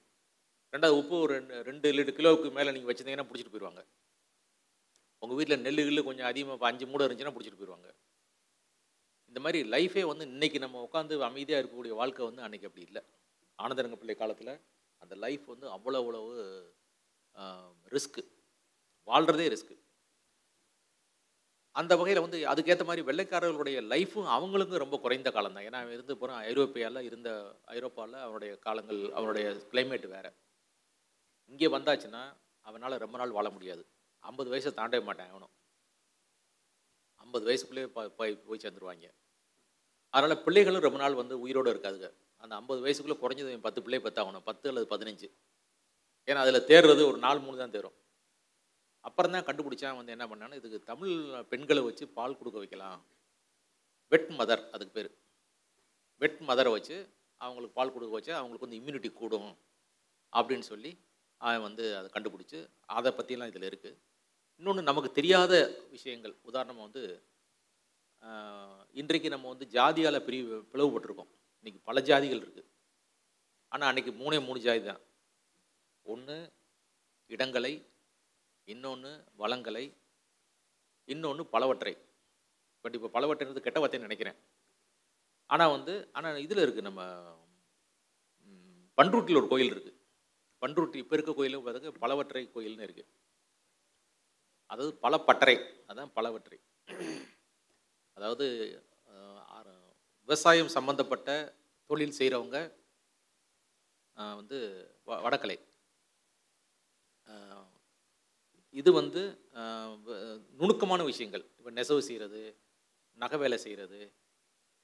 ரெண்டாவது உப்பு ஒரு ரெண்டு ரெண்டு லிட்டர் கிலோவுக்கு மேலே நீங்கள் வச்சுருந்தீங்கன்னா பிடிச்சிட்டு போயிடுவாங்க உங்கள் வீட்டில் நெல் கில்லு கொஞ்சம் அதிகமாக இப்போ அஞ்சு மூடை இருந்துச்சுன்னா பிடிச்சிட்டு போயிடுவாங்க இந்த மாதிரி லைஃபே வந்து இன்னைக்கு நம்ம உட்காந்து அமைதியாக இருக்கக்கூடிய வாழ்க்கை வந்து அன்றைக்கி அப்படி இல்லை. ஆனந்தரங்க பிள்ளை காலத்தில் அந்த லைஃப் வந்து அவ்வளோ அவ்வளவு ரிஸ்க்கு வாழ்கிறதே ரிஸ்க்கு அந்த வகையில் வந்து அதுக்கேற்ற மாதிரி வெள்ளைக்காரர்களுடைய லைஃப்பும் அவங்களுக்கும் ரொம்ப குறைந்த காலம் தான். ஏன்னா அவன் இருந்து போகிறான் ஐரோப்பியாவில் இருந்த ஐரோப்பாவில் அவனுடைய காலங்கள் அவனுடைய கிளைமேட் வேறு. இங்கே வந்தாச்சுன்னா அவனால் ரொம்ப நாள் வாழ முடியாது. ஐம்பது வயசை தாண்டவே மாட்டான் அவனும். ஐம்பது வயசுக்குள்ளேயே போய் போய் சேர்ந்துருவாங்க. அதனால் பிள்ளைகளும் ரொம்ப நாள் வந்து உயிரோடு இருக்காதுங்க. அந்த ஐம்பது வயசுக்குள்ளே குறைஞ்சது பத்து பிள்ளை பத்தாகணும். பத்து அல்லது பதினஞ்சு. ஏன்னா அதில் தேர்றது ஒரு நாலு மூணு தான் தேரும். அப்புறம் தான் கண்டுபிடிச்சா வந்து என்ன பண்ணான்னு இதுக்கு தமிழ் பெண்களை வச்சு பால் கொடுக்க வைக்கலாம். வெட் மதர் அதுக்கு பேர். வெட் மதரை வச்சு அவங்களுக்கு பால் கொடுக்க வச்சா அவங்களுக்கு வந்து இம்யூனிட்டி கூடும் அப்படின்னு சொல்லி அவன் வந்து அதை கண்டுபிடிச்சி அதை பற்றிலாம் இதில் இருக்குது இன்னொன்று நமக்கு தெரியாத விஷயங்கள். உதாரணமாக வந்து இன்றைக்கு நம்ம வந்து ஜாதியால் பிரிவு பிளவுபட்டிருக்கோம். இன்னைக்கு பல ஜாதிகள் இருக்குது ஆனால் அன்றைக்கி மூணே மூணு ஜாதி தான். ஒன்று இடங்களை இன்னொன்று வளங்களை இன்னொன்று பலவற்றை. பட் இப்போ பலவற்றைன்றது கெட்ட வார்த்தைன்னு நினைக்கிறேன். ஆனால் வந்து ஆனால் இதில் இருக்குது நம்ம பண்ருட்டியில் ஒரு கோயில் இருக்குது பண்ருட்டி இப்போ இருக்க கோயிலும் பார்த்துக்க பலவற்றை கோயில்னு இருக்குது அதாவது பலப்பட்டறை அதான் பலவற்றை. அதாவது விவசாயம் சம்பந்தப்பட்ட தொழில் செய்கிறவங்க வந்து வ- வடக்கலை. இது வந்து நுணுக்கமான விஷயங்கள். இப்போ நெசவு செய்கிறது நகை வேலை செய்கிறது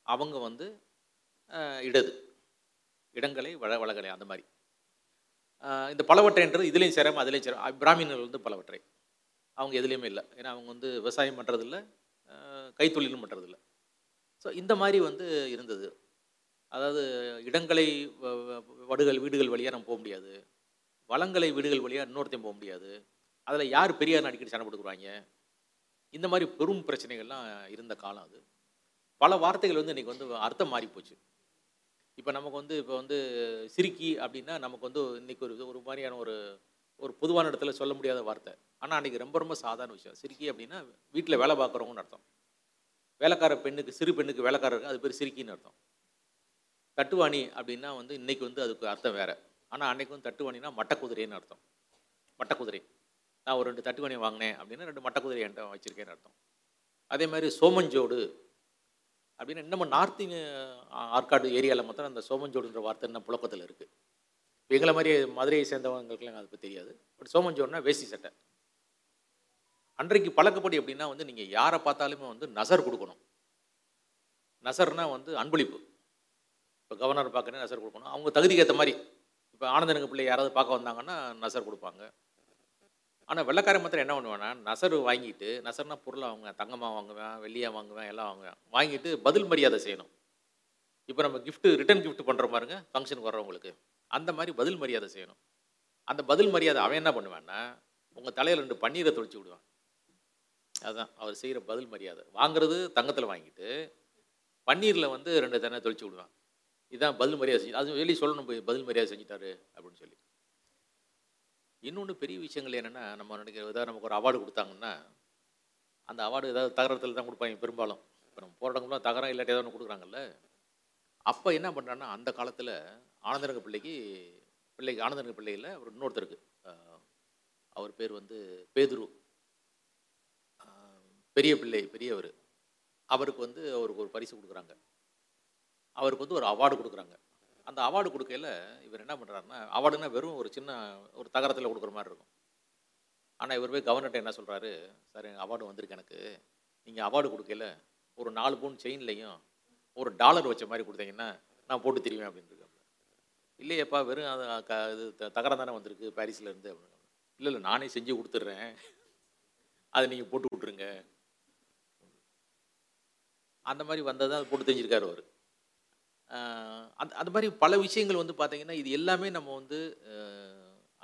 அவங்க வந்து இடது. இடங்களை வள வளகலை அந்த மாதிரி. இந்த பலவற்றைன்றது இதுலேயும் சேராமல் அதுலேயும் சேர பிராமியர்கள் வந்து பலவற்றை. அவங்க எதுலேயுமே இல்லை. ஏன்னா அவங்க வந்து விவசாயம் பண்ணுறதில்ல கைத்தொழிலும் பண்ணுறதில்ல ஸோ இந்த மாதிரி வந்து இருந்தது. அதாவது இடங்களை வ- வ- வடுகள் வீடுகள் வழியாக நம்ம போக முடியாது. வளங்களை வீடுகள் வழியாக இன்னொருத்தையும் போக முடியாது. அதில் யார் பெரியார் அடிக்கடி சண்டை போட்டுக்குறாங்க இந்த மாதிரி பெரும் பிரச்சனைகள்லாம் இருந்த காலம் அது. பல வார்த்தைகள் வந்து இன்றைக்கி வந்து அர்த்தம் மாறி போச்சு. இப்போ நமக்கு வந்து இப்போ வந்து சிரிக்கி அப்படின்னா நமக்கு வந்து இன்னைக்கு ஒரு ஒரு மாதிரியான ஒரு ஒரு பொதுவான இடத்துல சொல்ல முடியாத வார்த்தை. ஆனால் அன்றைக்கி ரொம்ப ரொம்ப சாதாரண விஷயம். சிரிக்கி அப்படின்னா வீட்டில் வேலை பார்க்குறவங்கன்னு அர்த்தம். வேலைக்கார பெண்ணுக்கு சிறு பெண்ணுக்கு வேலைக்காரருக்கு அது பேர் சிரிக்கின்னு அர்த்தம். தட்டுவாணி அப்படின்னா வந்து இன்றைக்கி வந்து அதுக்கு அர்த்தம் வேறு. ஆனால் அன்றைக்கி வந்து தட்டுவாணினா மட்டக்குதிரைன்னு அர்த்தம். மட்டக்குதிரை. நான் ஒரு ரெண்டு தட்டுவாணி வாங்கினேன் அப்படின்னா ரெண்டு மட்டக்குதிரை என்கிட்ட வச்சுருக்கேன்னு அர்த்தம். அதே மாதிரி சோமஞ்சோடு அப்படின்னு இன்னமும் நார்த் ஆற்காடு ஏரியாவில் மொத்தம் அந்த சோமஞ்சோடுன்ற வார்த்தை என்ன புழக்கத்தில் இருக்குது இப்போ எங்களை மாதிரி மதுரையை சேர்ந்தவங்களுக்குலாம் அதை பற்றி தெரியாது. பட் சோமஞ்சோடுனா வேஷ்டி சட்டை. அன்றைக்கு பழக்கப்படி அப்படின்னா வந்து நீங்கள் யாரை பார்த்தாலுமே வந்து நசர் கொடுக்கணும். நசர்னால் வந்து அன்பளிப்பு. இப்போ கவர்னர் பார்க்கணும் நசர் கொடுக்கணும். அவங்க தகுதிக்கு ஏற்ற மாதிரி. இப்போ ஆனந்தனுக்கு பிள்ளை யாராவது பார்க்க வந்தாங்கன்னா நசர் கொடுப்பாங்க. ஆனால் வெள்ளைக்காரன் மாத்திரம் என்ன பண்ணுவேன்னா நசர் வாங்கிட்டு நசர்னா பொருளை வாங்குவேன் தங்கமாக வாங்குவேன் வெள்ளியாக வாங்குவேன் எல்லாம் வாங்குவேன். வாங்கிட்டு பதில் மரியாதை செய்யணும். இப்போ நம்ம கிஃப்ட்டு ரிட்டர்ன் கிஃப்ட் பண்ணுற பாருங்க ஃபங்க்ஷனுக்கு வர்றவங்களுக்கு. அந்த மாதிரி பதில் மரியாதை செய்யணும். அந்த பதில் மரியாதை அவன் என்ன பண்ணுவான்னா உங்கள் தலையில் ரெண்டு பன்னீரை தொளிச்சு விடுவான். அதுதான் அவர் செய்கிற பதில் மரியாதை. வாங்குறது தங்கத்தில் வாங்கிட்டு பன்னீரில் வந்து ரெண்டு தண்ணை தொளிச்சு விடுவான். இதுதான் பதில் மரியாதை செஞ்சு அது வெளியே சொல்லணும் போய் பதில் மரியாதை செஞ்சுட்டாரு அப்படின்னு சொல்லி. இன்னொன்று பெரிய விஷயங்கள் என்னென்னா நம்ம நினைக்கிற ஏதாவது நமக்கு ஒரு அவார்டு கொடுத்தாங்கன்னா அந்த அவார்டு ஏதாவது தகரத்தில் தான் கொடுப்பாங்க பெரும்பாலும். இப்போ நம்ம போராட்டங்களும் தகரம் இல்லாட்டி ஏதாவது ஒன்று கொடுக்குறாங்கல்ல. அப்போ என்ன பண்ணுறாங்கன்னா அந்த காலத்தில் ஆனந்தரங்க பிள்ளைக்கு பிள்ளைக்கு ஆனந்தரங்க பிள்ளையில் அவர் இன்னொருத்தருக்கு அவர் பேர் வந்து பேதுரு. பெரிய பிள்ளை பெரியவர். அவருக்கு வந்து அவருக்கு ஒரு பரிசு கொடுக்குறாங்க. அவருக்கு வந்து ஒரு அவார்டு கொடுக்குறாங்க. அந்த அவார்டு கொடுக்கையில் இவர் என்ன பண்ணுறாருன்னா அவார்டுன்னா வெறும் ஒரு சின்ன ஒரு தகரத்தில் கொடுக்குற மாதிரி இருக்கும். ஆனால் இவர் போய் கவர்னர்கிட்ட என்ன சொல்கிறாரு சார் எங்கள் அவார்டு வந்திருக்கு எனக்கு. நீங்கள் அவார்டு கொடுக்கையில ஒரு நாலு பவுன் செயின்லையும் ஒரு டாலர் வச்ச மாதிரி கொடுத்தீங்கன்னா நான் போட்டு தெரியுவேன் அப்படின்னு இல்லையப்பா வெறும் அது க இது த- தகரம் தானே வந்திருக்கு பாரிஸ்லேருந்து அப்படின்னு இல்லை இல்லை நானே செஞ்சு கொடுத்துட்றேன். அதை நீங்கள் போட்டு விட்ருங்க அந்த மாதிரி வந்தது அதை போட்டு தெரிஞ்சிருக்காரு அவர். அந்த அந்த மாதிரி பல விஷயங்கள் வந்து பார்த்தீங்கன்னா இது எல்லாமே நம்ம வந்து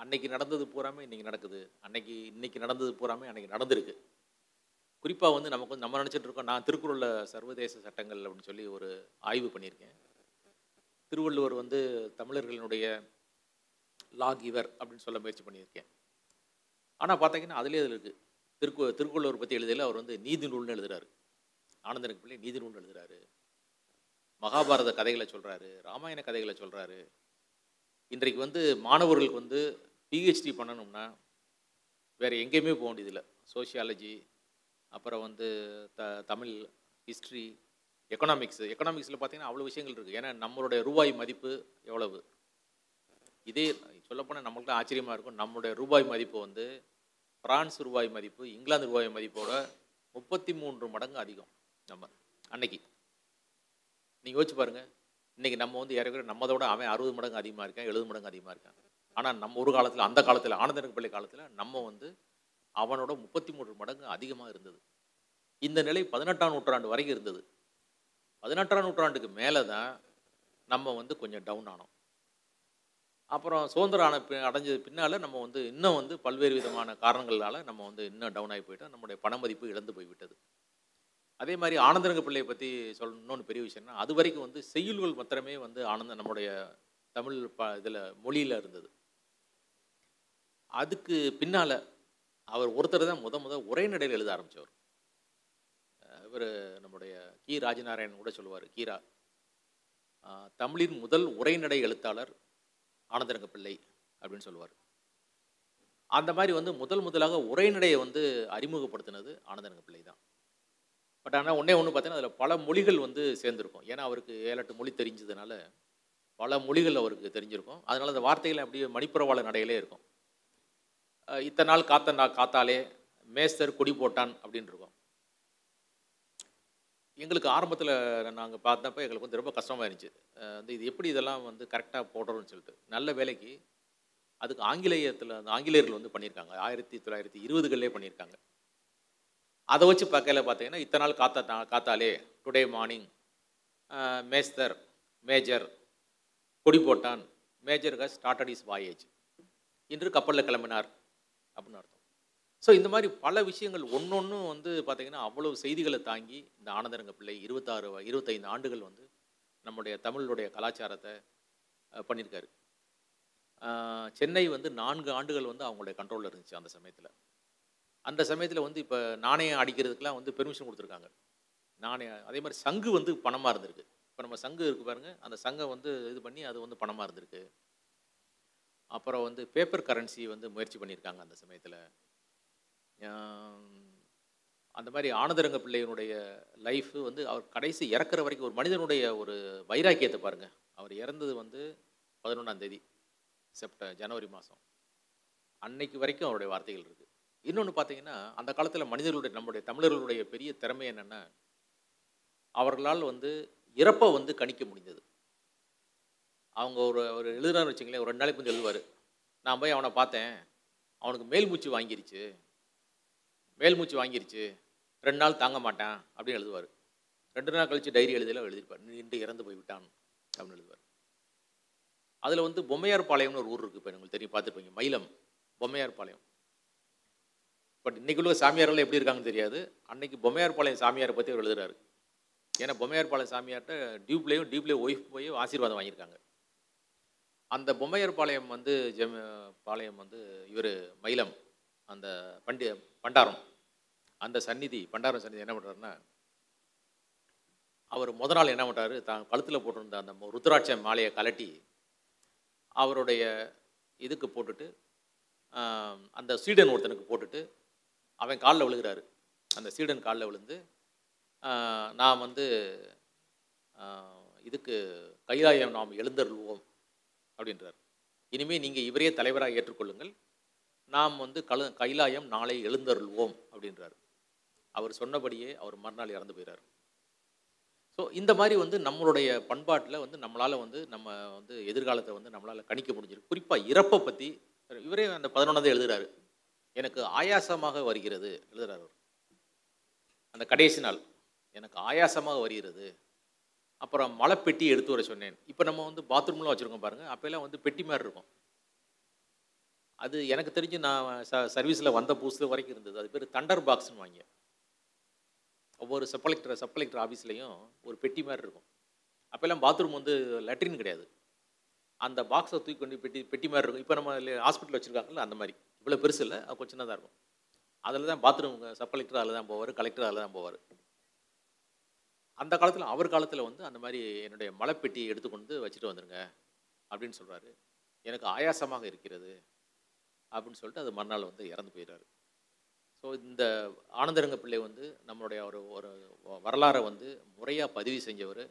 அன்னைக்கு நடந்தது பூராமே இன்னைக்கு நடக்குது. அன்னைக்கு இன்னைக்கு நடந்தது பூராமே அன்னைக்கு நடந்திருக்கு. குறிப்பாக வந்து நமக்கு வந்து நம்ம நினச்சிட்டு இருக்கோம் நான் திருக்குறளில் சர்வதேச சட்டங்கள் அப்படின்னு சொல்லி ஒரு ஆய்வு பண்ணியிருக்கேன். திருவள்ளுவர் வந்து தமிழர்களினுடைய லாகிவர் அப்படின்னு சொல்ல முயற்சி பண்ணியிருக்கேன். ஆனால் பார்த்தீங்கன்னா அதுலேயே அதில் இருக்குது திருக்கு திருக்குறளவர் பற்றி எழுதியில் அவர் வந்து நீதி நூல்னு எழுதுகிறாரு ஆனந்தனுக்கு பிள்ளை நீதி நூல்னு எழுதுகிறாரு மகாபாரத கதைகளை சொல்கிறாரு ராமாயண கதைகளை சொல்கிறாரு இன்றைக்கு வந்து மாணவர்களுக்கு வந்து பிஹெச்டி பண்ணணும்னா வேறு எங்கேயுமே போக வேண்டியதில்லை. சோஷியாலஜி அப்புறம் வந்து த தமிழ் ஹிஸ்ட்ரி எக்கனாமிக்ஸ் எக்கனாமிக்ஸில் பார்த்தீங்கன்னா அவ்வளோ விஷயங்கள் இருக்குது ஏன்னா நம்மளுடைய ரூபாய் மதிப்பு எவ்வளவு? இதே சொல்லப்போனால் நம்மள்கிட்ட ஆச்சரியமாக இருக்கும். நம்மளுடைய ரூபாய் மதிப்பு வந்து ஃப்ரான்ஸ் ரூபாய் மதிப்பு இங்கிலாந்து ரூபாய் மதிப்போட முப்பத்தி மூன்று மடங்கு அதிகம் நம்ம அன்னைக்கு. நீங்கள் யோசிச்சு பாருங்கள் இன்னைக்கு நம்ம வந்து ஏறக்குறைய நம்மதோட அவன் அறுபது மடங்கு அதிகமாக இருக்கான் எழுபது மடங்கு அதிகமாக இருக்கான். ஆனால் நம்ம ஒரு காலத்தில் அந்த காலத்தில் ஆனந்தனுக்கு பிள்ளை காலத்தில் நம்ம வந்து அவனோட முப்பத்தி மூன்று மடங்கு அதிகமாக இருந்தது. இந்த நிலை பதினெட்டாம் நூற்றாண்டு வரைக்கும் இருந்தது. பதினெட்டாம் நூற்றாண்டுக்கு மேலே தான் நம்ம வந்து கொஞ்சம் டவுன் ஆனோம். அப்புறம் சுதந்திரம் ஆன அடைஞ்சது பின்னால் நம்ம வந்து இன்னும் வந்து பல்வேறு விதமான காரணங்களால் நம்ம வந்து இன்னும் டவுன் ஆகி போயிட்டோம். நம்முடைய பண மதிப்பு இழந்து போய்விட்டது. அதே மாதிரி ஆனந்தரங்க பிள்ளையை பற்றி சொல்லணும்னு பெரிய விஷயம்னா அது வரைக்கும் வந்து செய்யுள்கள் மாத்திரமே வந்து ஆனந்த நம்முடைய தமிழ் ப இதில் மொழியில் இருந்தது. அதுக்கு பின்னால் அவர் ஒருத்தர் தான் முத முத உரைநடையில் எழுத ஆரம்பித்தவர் இவர் நம்முடைய கி. ராஜநாராயணன் கூட சொல்லுவார் கீரா. தமிழின் முதல் உரைநடை எழுத்தாளர் ஆனந்தரங்க பிள்ளை அப்படின்னு சொல்லுவார். அந்த மாதிரி வந்து முதல் முதலாக உரைநடையை வந்து அறிமுகப்படுத்தினது ஆனந்தரங்க பிள்ளை தான். பட் ஆனால் ஒன்றே ஒன்று பார்த்தீங்கன்னா அதில் பல மொழிகள் வந்து சேர்ந்துருக்கும். ஏன்னா அவருக்கு ஏழெட்டு மொழி தெரிஞ்சதுனால பல மொழிகள் அவருக்கு தெரிஞ்சிருக்கும். அதனால் அந்த வார்த்தைகள் அப்படியே மணிப்புறவாள நடையிலே இருக்கும். இத்தனை நாள் காத்த நா- காத்தாலே மேஸ்தர் கொடி போட்டான் அப்படின்னு இருக்கும். எங்களுக்கு ஆரம்பத்தில் நாங்கள் பார்த்தப்ப எங்களுக்கு வந்து ரொம்ப கஷ்டமாக இருந்துச்சு. வந்து இது எப்படி இதெல்லாம் வந்து கரெக்டாக போடுறோம்னு சொல்லிட்டு. நல்ல வேலைக்கு அதுக்கு ஆங்கிலேயத்தில் அந்த ஆங்கிலேயர்கள் வந்து பண்ணியிருக்காங்க. ஆயிரத்தி தொள்ளாயிரத்தி இருபதுகளிலே பண்ணியிருக்காங்க. அதை வச்சு பார்க்கல பார்த்தீங்கன்னா இத்தனை நாள் காத்தா காத்தாலே டுடே மார்னிங் மேஸ்தர் மேஜர் கொடி போட்டான் major has started his voyage இன்று கப்பலில் கிளம்பினார் அப்படின்னு அர்த்தம். ஸோ இந்த மாதிரி பல விஷயங்கள் ஒன்றொன்றும் வந்து பார்த்திங்கன்னா அவ்வளவு செய்திகளை தாங்கி இந்த ஆனந்தரங்க பிள்ளை இருபத்தாறு இருபத்தைந்து ஆண்டுகள் வந்து நம்முடைய தமிழுடைய கலாச்சாரத்தை பண்ணியிருக்காரு. சென்னை வந்து நான்கு ஆண்டுகள் வந்து அவங்களுடைய கண்ட்ரோலில் இருந்துச்சு அந்த சமயத்தில். அந்த சமயத்தில் வந்து இப்போ நாணயம் அடிக்கிறதுக்கெலாம் வந்து பெர்மிஷன் கொடுத்துருக்காங்க. நாணயம் அதே மாதிரி சங்கு வந்து பணமாக இருந்திருக்கு. இப்போ நம்ம சங்கு இருக்குது பாருங்கள் அந்த சங்கை வந்து இது பண்ணி அது வந்து பணமாக இருந்திருக்கு. அப்புறம் வந்து பேப்பர் கரன்சி வந்து முயற்சி பண்ணியிருக்காங்க அந்த சமயத்தில். அந்த மாதிரி ஆனந்தரங்க பிள்ளையினுடைய லைஃப் வந்து அவர் கடைசி இறக்குற வரைக்கும் ஒரு மனிதனுடைய ஒரு வைராக்கியத்தை பாருங்கள் அவர் இறந்தது வந்து பதினொன்றாம் தேதி செப்ட ஜனவரி மாதம் அன்னைக்கு வரைக்கும் அவருடைய வார்த்தைகள் இருக்குது இன்னொன்று பார்த்தீங்கன்னா அந்த காலத்தில் மனிதர்களுடைய நம்முடைய தமிழர்களுடைய பெரிய திறமை என்னென்னா அவர்களால் வந்து இறப்பை வந்து கணிக்க முடிந்தது. அவங்க ஒரு ஒரு எழுதுறாரு வச்சுங்களேன் ஒரு ரெண்டு நாளைக்கு கொஞ்சம் எழுதுவார். நான் போய் அவனை பார்த்தேன் அவனுக்கு மேல் மூச்சு வாங்கிருச்சு. மேல் மூச்சு வாங்கிருச்சு. ரெண்டு நாள் தாங்க மாட்டான் அப்படின்னு எழுதுவார். ரெண்டு நாள் கழித்து டைரி எழுதியெல்லாம் எழுதியிருப்பார். நின்று இறந்து போய் விட்டான் அப்படின்னு எழுதுவார். அதில் வந்து பொம்மையார் பாளையம்னு ஒரு ஊர் இருக்குது இப்போ உங்களுக்கு தெரியும் பார்த்துருப்பீங்க. மயிலம் பொம்மையார் பாளையம் பட் இன்றைக்கி உள்ள சாமியாரெல்லாம் எப்படி இருக்காங்கன்னு தெரியாது. அன்னைக்கு பொம்மையார் பாளையம் சாமியாரை பற்றி அவர் எழுதுறாரு. ஏன்னா பொம்மையார்பாளையம் சாமியார்கிட்ட டியூப்லேயும் டியூப்லேயும் ஒய்ஃப் போய் ஆசீர்வாதம் வாங்கியிருக்காங்க. அந்த பொம்மையார்பாளையம் வந்து ஜெம் பாளையம் வந்து இவர் மயிலம் அந்த பண்டி பண்டாரம். அந்த சந்நிதி பண்டாரம் சந்நிதி என்ன பண்ணுறாருன்னா அவர் முத நாள் என்ன பண்ணுறாரு தான் கழுத்தில் போட்டிருந்த அந்த ருத்ராட்ச மாலையை கலட்டி அவருடைய இதுக்கு போட்டுட்டு அந்த சீடன் ஒருத்தனுக்கு போட்டுட்டு அவன் காலில் விழுகிறாரு. அந்த சீடன் காலில் விழுந்து நான் வந்து இதுக்கு கைலாயம் நாம் எழுந்தருள்வோம் அப்படின்றார். இனிமேல் நீங்கள் இவரே தலைவராக ஏற்றுக்கொள்ளுங்கள். நாம் வந்து கல கைலாயம் நாளை எழுந்தருள்வோம் அப்படின்றார். அவர் சொன்னபடியே அவர் மறுநாள் இறந்து போயிறார். ஸோ இந்த மாதிரி வந்து நம்மளுடைய பண்பாட்டில் வந்து நம்மளால் வந்து நம்ம வந்து எதிர்காலத்தை வந்து நம்மளால் கணிக்க முடிஞ்சிருக்கு. குறிப்பாக இறப்பை பற்றி இவரே அந்த பதினொன்றாவது எழுதுகிறாரு எனக்கு ஆயாசமாக வருகிறது எழுதுறார் அவர். அந்த கடைசி நாள் எனக்கு ஆயாசமாக வருகிறது. அப்புறம் மலைப்பெட்டி எடுத்து வர சொன்னேன். இப்போ நம்ம வந்து பாத்ரூம்லாம் வச்சுருக்கோம் பாருங்கள் அப்போல்லாம் வந்து பெட்டி மாதிரி இருக்கும். அது எனக்கு தெரிஞ்சு நான் ச சர்வீஸில் வந்த புதுசு வரைக்கும் இருந்தது. அது பேர் தண்டர் பாக்ஸ்னு வாங்க. ஒவ்வொரு சப் கலெக்டர் சப் கலெக்டர் ஆஃபீஸ்லேயும் ஒரு பெட்டி மாதிரி இருக்கும். அப்போல்லாம் பாத்ரூம் வந்து லெட்ரின் கிடையாது. அந்த பாக்ஸை தூக்கி கொண்டு பெட்டி பெட்டி மாதிரி இருக்கும். இப்போ நம்ம ஹாஸ்பிட்டல் வச்சுருக்காங்கல்ல அந்த மாதிரி. இவ்வளோ பெருசு இல்லை அது கொஞ்சம் சின்னதாக இருக்கும். அதில் தான் பாத்ரூம் சப் கலெக்டர் அதில் தான் போவார் கலெக்டர் அதில் தான் போவார். அந்த காலத்தில் அவர் காலத்தில் வந்து அந்த மாதிரி என்னுடைய மலைப்பெட்டியை எடுத்துக்கொண்டு வச்சுட்டு வந்துருங்க அப்படின்னு சொல்கிறாரு எனக்கு ஆயாசமாக இருக்கிறது அப்படின்னு சொல்லிட்டு அது மறுநாள் வந்து இறந்து போயிடுறாரு. ஸோ இந்த ஆனந்தரங்க பிள்ளை வந்து நம்மளுடைய ஒரு ஒரு வரலாறை வந்து முறையாக பதிவு செஞ்சவர்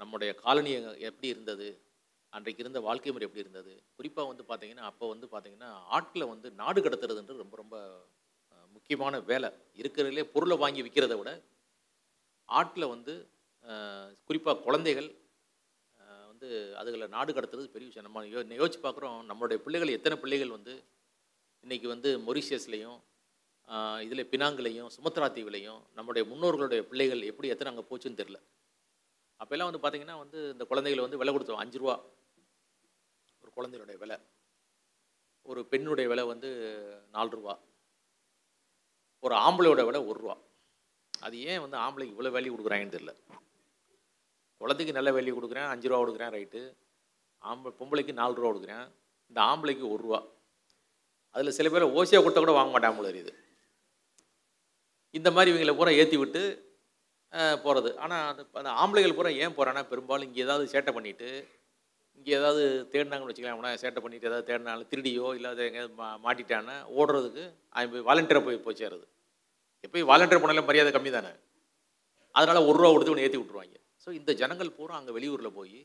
நம்முடைய காலனி எப்படி இருந்தது அன்றைக்கு இருந்த வாழ்க்கை முறை எப்படி இருந்தது? குறிப்பாக வந்து பார்த்தீங்கன்னா அப்போ வந்து பார்த்தீங்கன்னா ஆட்களை வந்து நாடு கடத்துறதுன்றது ரொம்ப ரொம்ப முக்கியமான வேலை. இருக்கிறதுலே பொருளை வாங்கி விற்கிறத விட ஆட்களை வந்து குறிப்பாக குழந்தைகள் வந்து அதுகளை நாடு கடத்துறது பெரிய விஷயம். நம்ம யோ யோசிச்சு பார்க்குறோம் நம்மளுடைய பிள்ளைகள் எத்தனை பிள்ளைகள் வந்து இன்றைக்கி வந்து மொரிஷியஸ்லேயும் இதில் பினாங்குலையும் சுமத்ரா தீவுலையும் நம்முடைய முன்னோர்களுடைய பிள்ளைகள் எப்படி எத்தனை அங்கே போச்சுன்னு தெரில அப்போல்லாம் வந்து பார்த்திங்கன்னா வந்து இந்த குழந்தைகளை வந்து விலை கொடுத்தோம். அஞ்சு ரூபா. குழந்தையுடைய விலை. ஒரு பெண்ணுடைய விலை வந்து நாலு ரூபா. ஒரு ஆம்பளையோட விலை ஒரு ரூபா. அது ஏன் வந்து ஆம்பளைக்கு இவ்வளோ வேல்யூ கொடுக்குறாங்கன்னு தெரில குழந்தைக்கு நல்ல வேல்யூ கொடுக்குறேன் அஞ்சு ரூபா கொடுக்குறேன் ரைட்டு ஆம்பளை பொம்பளைக்கு நாலு ரூபா கொடுக்குறேன் இந்த ஆம்பளைக்கு ஒரு ரூபா. அதில் சில பேர் ஓசியாக கொடுத்தா கூட வாங்க மாட்டாங்க போல இந்த மாதிரி இவங்களை பூரா ஏற்றி விட்டு போகிறது ஆனால் அந்த அந்த ஆம்பளைகள் பூரா ஏன் போகிறான்னா பெரும்பாலும் இங்கே ஏதாவது சேட்டை பண்ணிவிட்டு இங்கே ஏதாவது தேடினாங்கன்னு வச்சுக்கலாம் அவனா சேட்டை பண்ணிட்டு ஏதாவது தேடினாலும் திருடியோ இல்லாத எங்கேயாவது மா மாட்டிட்டான்னா ஓடுறதுக்கு அவன் போய் வாலண்டியராக போய் போய் சேருது. எப்போயும் வாலண்டியர் போனாலும் மரியாதை கம்மி தானே. அதனால் ஒரு ரூபா கொடுத்து இவனை ஏற்றி விட்ருவாங்க ஸோ இந்த ஜனங்கள் பூரா அங்கே வெளியூரில் போய்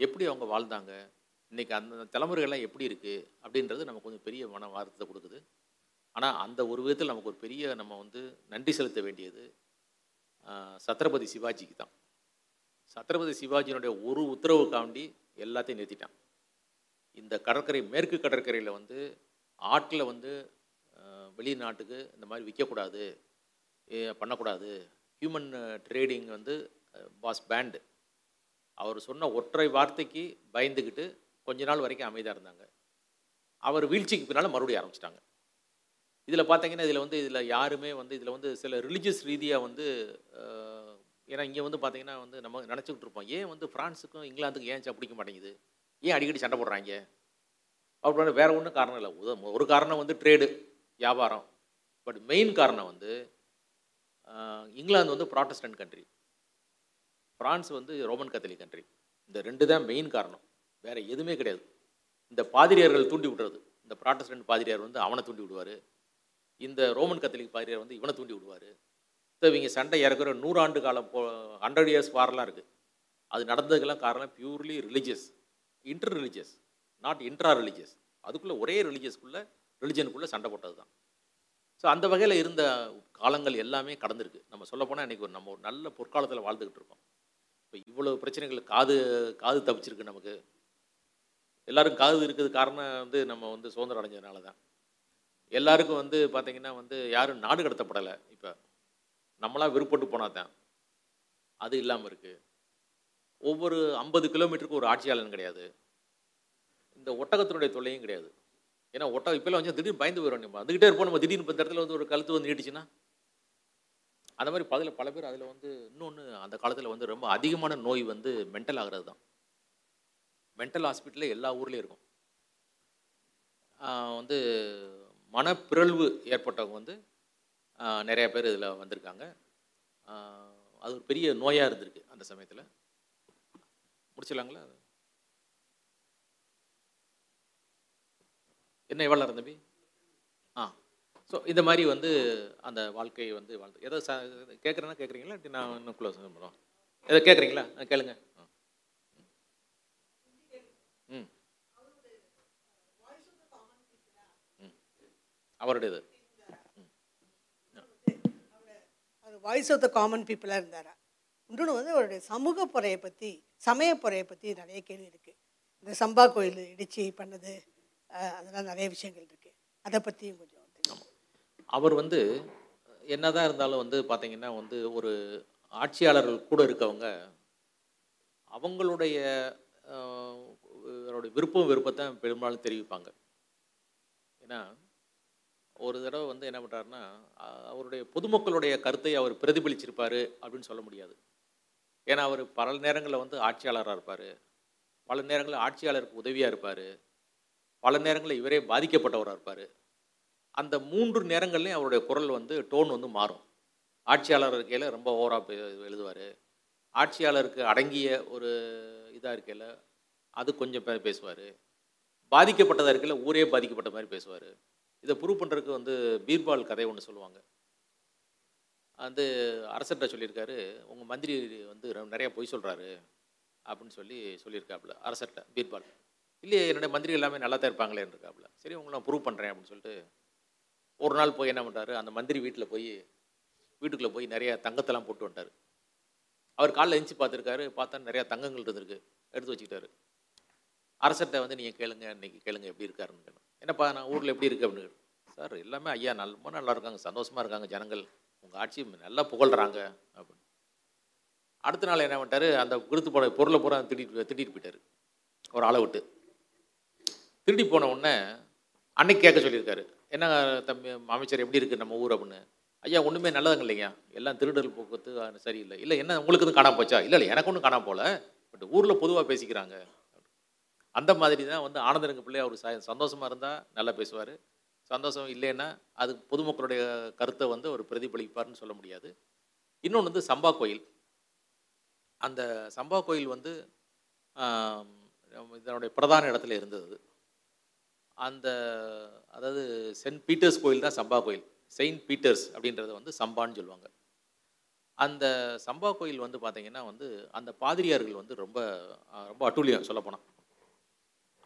எப்படி அவங்க வாழ்ந்தாங்க இன்றைக்கி அந்த தலைமுறைகள்லாம் எப்படி இருக்குது அப்படின்றது நமக்கு கொஞ்சம் பெரிய மன வார்த்தத்தை கொடுக்குது. ஆனால் அந்த ஒரு விதத்தில் நமக்கு ஒரு பெரிய நம்ம வந்து நன்றி செலுத்த வேண்டியது சத்ரபதி சிவாஜிக்கு தான். சத்ரபதி சிவாஜியினுடைய ஒரு உத்தரவுக்காண்டி எல்லாத்தையும் நிறுத்திட்டான். இந்த கடற்கரை மேற்கு கடற்கரையில் வந்து ஆட்களை வந்து வெளிநாட்டுக்கு இந்த மாதிரி விற்கக்கூடாது பண்ணக்கூடாது. ஹியூமன் ட்ரேடிங் வந்து பாஸ் பேண்டு அவர் சொன்ன ஒற்றை வார்த்தைக்கு பயந்துக்கிட்டு கொஞ்ச நாள் வரைக்கும் அமைதியாக இருந்தாங்க. அவர் வீழ்ச்சிக்கு பின்னால் மறுபடியும் ஆரம்பிச்சிட்டாங்க. இதில் பார்த்தீங்கன்னா இதில் வந்து இதில் யாருமே வந்து இதில் வந்து சில ரிலீஜியஸ் ரீதியாக வந்து ஏன்னா இங்கே வந்து பார்த்தீங்கன்னா வந்து நம்ம நினச்சிக்கிட்டு இருப்போம் ஏன் வந்து ஃப்ரான்ஸுக்கும் இங்கிலாந்துக்கும் ஏன் ச- பிடிக்க மாட்டேங்குது? ஏன் அடிக்கடி சண்டை போடுறாங்க? அப்படின்னு வேறு ஒன்றும் காரணம் இல்லை. உத- ஒரு காரணம் வந்து ட்ரேடு வியாபாரம். பட் மெயின் காரணம் வந்து இங்கிலாந்து வந்து ப்ராட்டஸ்டன்ட் கண்ட்ரி பிரான்ஸ் வந்து ரோமன் கத்தலிக் கண்ட்ரி இந்த ரெண்டு தான் மெயின் காரணம். வேறு எதுவுமே கிடையாது. இந்த பாதிரியார்கள் தூண்டி விடுறது இந்த ப்ராட்டஸ்டன்ட் பாதிரியார் வந்து அவனை தூண்டி விடுவார். இந்த ரோமன் கத்தலிக் பாதிரியார் வந்து இவனை தூண்டி விடுவார். இவங்க சண்டை இறக்குற நூறாண்டு காலம் போ ஹண்ட்ரட் இயர்ஸ் வாரெலாம் இருக்குது அது நடந்ததுக்கெல்லாம் காரணம் purely religious inter religious not intra religious அதுக்குள்ளே ஒரே ரிலிஜியஸ்க்குள்ளே ரிலிஜனுக்குள்ளே சண்டை போட்டது தான் ஸோ அந்த வகையில் இருந்த காலங்கள் எல்லாமே கடந்திருக்கு. நம்ம சொல்லப்போனால் இன்றைக்கி ஒரு நம்ம ஒரு நல்ல பொற்காலத்தில் வாழ்ந்துக்கிட்டு இருக்கோம். இப்போ இவ்வளோ பிரச்சனைகள் காது காது தப்பிச்சிருக்கு நமக்கு. எல்லாரும் காது இருக்கிறது காரணம் வந்து நம்ம வந்து சுதந்திரம் அடைஞ்சதுனால தான் எல்லாருக்கும் வந்து பார்த்திங்கன்னா வந்து யாரும் நாடு கடத்தப்படலை. இப்போ நம்மளாக விருப்பப்பட்டு போனால் தான் அது இல்லாமல் இருக்குது ஒவ்வொரு ஐம்பது கிலோமீட்டருக்கு ஒரு ஆட்சியாளன் கிடையாது. இந்த ஒட்டகத்தினுடைய தொல்லையும் கிடையாது. ஏன்னா ஒட்டகம் இப்போல்லாம் வந்து திடீர்னு பயந்து போயிடும் நம்ம. வந்துக்கிட்டே இருப்போம் நம்ம திடீர்னு இப்போ இந்த இடத்துல வந்து ஒரு கழுத்து வந்து நீட்டுச்சுன்னா? அந்த மாதிரி பதில் பல பேர் அதில் வந்து இன்னொன்று அந்த காலத்தில் வந்து ரொம்ப அதிகமான நோய் வந்து மென்டல் ஆகிறது தான். மென்டல் ஹாஸ்பிட்டலில் எல்லா ஊர்லேயும் இருக்கும். வந்து மனப்பிறழ்வு ஏற்பட்டவங்க வந்து நிறைய பேர் இதில் வந்திருக்காங்க. அது ஒரு பெரிய நோயாக இருந்திருக்கு அந்த சமயத்தில். முடிச்சிடலாங்களா? என்ன எவ்வளோ நேரம் தம்பி? ஆ ஸோ இந்த மாதிரி வந்து அந்த வாழ்க்கையை வந்து வாழ்ந்து எதை ச கேட்குறேன்னா கேட்குறீங்களா நான் இன்னும் க்ளோஸ் பண்ணுறோம் எதை கேட்குறீங்களா ஆ, கேளுங்க. ஆ. ம். ம். அவருடையது அவர் வாய்ஸ் ஆஃப் த காமன் பீப்புளாக இருந்தார்? இன்னொன்று வந்து அவருடைய சமூக பொறையை பற்றி சமய பொறையை பற்றி நிறைய கேள்வி இருக்குது இந்த சம்பா கோயில் இடிச்சு பண்ணது அதெல்லாம் நிறைய விஷயங்கள் இருக்குது அதை பற்றியும் கொஞ்சம் அவர் வந்து என்னதான் இருந்தாலும் வந்து பார்த்தீங்கன்னா வந்து ஒரு ஆட்சியாளர்கள் கூட இருக்கவங்க அவங்களுடைய அவருடைய விருப்பம் விருப்பத்தை பெரும்பாலும் தெரிவிப்பாங்க. ஏன்னா ஒரு தடவை வந்து என்ன பண்ணுறாருன்னா அவருடைய பொதுமக்களுடைய கருத்தை அவர் பிரதிபலிச்சிருப்பார் அப்படின்னு சொல்ல முடியாது. ஏன்னா அவர் பல நேரங்களில் வந்து ஆட்சியாளராக இருப்பார். பல நேரங்களில் ஆட்சியாளருக்கு உதவியாக இருப்பார். பல நேரங்களில் இவரே பாதிக்கப்பட்டவராக இருப்பார். அந்த மூன்று நேரங்கள்லையும் அவருடைய குரல் வந்து டோன் வந்து மாறும். ஆட்சியாளர் இருக்கையில் ரொம்ப ஓவராக எழுதுவார். ஆட்சியாளருக்கு அடங்கிய ஒரு இதாக இருக்கையில் அது கொஞ்சம் பேசுவார். பாதிக்கப்பட்டதாக இருக்கையில் ஊரே பாதிக்கப்பட்ட மாதிரி பேசுவார். இதை ப்ரூவ் பண்ணுறதுக்கு வந்து பீர்பால் கதை ஒன்று சொல்லுவாங்க. வந்து அரசர்கிட்ட சொல்லியிருக்காரு உங்கள் மந்திரி வந்து நிறையா பொய் சொல்கிறாரு அப்படின்னு சொல்லி சொல்லியிருக்காப்புல அரசர்கிட்ட பீர்பால். இல்லையே என்னுடைய மந்திரி எல்லாமே நல்லா தான் இருப்பாங்களேன்னு இருக்காப்புல சரி உங்களை நான் ப்ரூவ் பண்ணுறேன் அப்படின்னு சொல்லிட்டு ஒரு நாள் போய் என்ன பண்ணுறாரு அந்த மந்திரி வீட்டில் போய் வீட்டுக்குள்ளே போய் நிறையா தங்கத்தெல்லாம் போட்டு வந்துட்டார். அவர் காலைல எந்திச்சு பார்த்துருக்காரு பார்த்தா நிறையா தங்கங்கள் இருந்திருக்கு எடுத்து வச்சுக்கிட்டாரு. அரசர்கிட்ட வந்து நீங்கள் கேளுங்க இன்னைக்கு கேளுங்க எப்படி இருக்காருன்னு கேளுங்க என்னப்பா நான் ஊரில் எப்படி இருக்கு அப்படின்னு சார் எல்லாமே ஐயா நல்ல ரொம்ப நல்லா இருக்காங்க சந்தோஷமாக இருக்காங்க ஜனங்கள். உங்கள் ஆட்சி நல்லா புகழ்கிறாங்க அப்படின்னு. அடுத்த நாள் என்ன பண்ணிட்டாரு அந்த கொடுத்து போன பொருளை பூரா திட்டிட்டு திட்டிட்டு போயிட்டார். ஒரு ஆளை விட்டு. திருடி போன உடனே அன்னைக்கு கேட்க சொல்லியிருக்காரு. என்ன தம்பி அமைச்சர் எப்படி இருக்குது நம்ம ஊர்? அப்படின்னு. ஐயா ஒன்றுமே நல்லதுங்க இல்லைங்க. எல்லாம் திருடல் போக்குவரத்து சரியில்லை. இல்லை என்ன உங்களுக்கு எதுவும் காணாமல் போச்சா? இல்லை இல்லை எனக்கு ஒன்றும் காணாம போகல. பட் ஊரில் பொதுவாக பேசிக்கிறாங்க. அந்த மாதிரி தான் வந்து ஆனந்தரங்க பிள்ளை அவர் ச சந்தோஷமாக இருந்தால் நல்லா பேசுவார். சந்தோஷம் இல்லைன்னா அது பொதுமக்களுடைய கருத்தை வந்து அவர் பிரதிபலிப்பார்னு சொல்ல முடியாது. இன்னொன்று வந்து சம்பா கோயில். அந்த சம்பா கோயில் வந்து இதனுடைய பிரதான இடத்துல இருந்தது. அந்த அதாவது சென்ட் பீட்டர்ஸ் கோயில் தான் சம்பா கோயில். செயின்ட் பீட்டர்ஸ் அப்படின்றத வந்து சம்பான்னு சொல்லுவாங்க. அந்த சம்பா கோயில் வந்து பார்த்திங்கன்னா வந்து அந்த பாதிரியார்கள் வந்து ரொம்ப ரொம்ப அட்டூழியம் சொல்லப்போனால்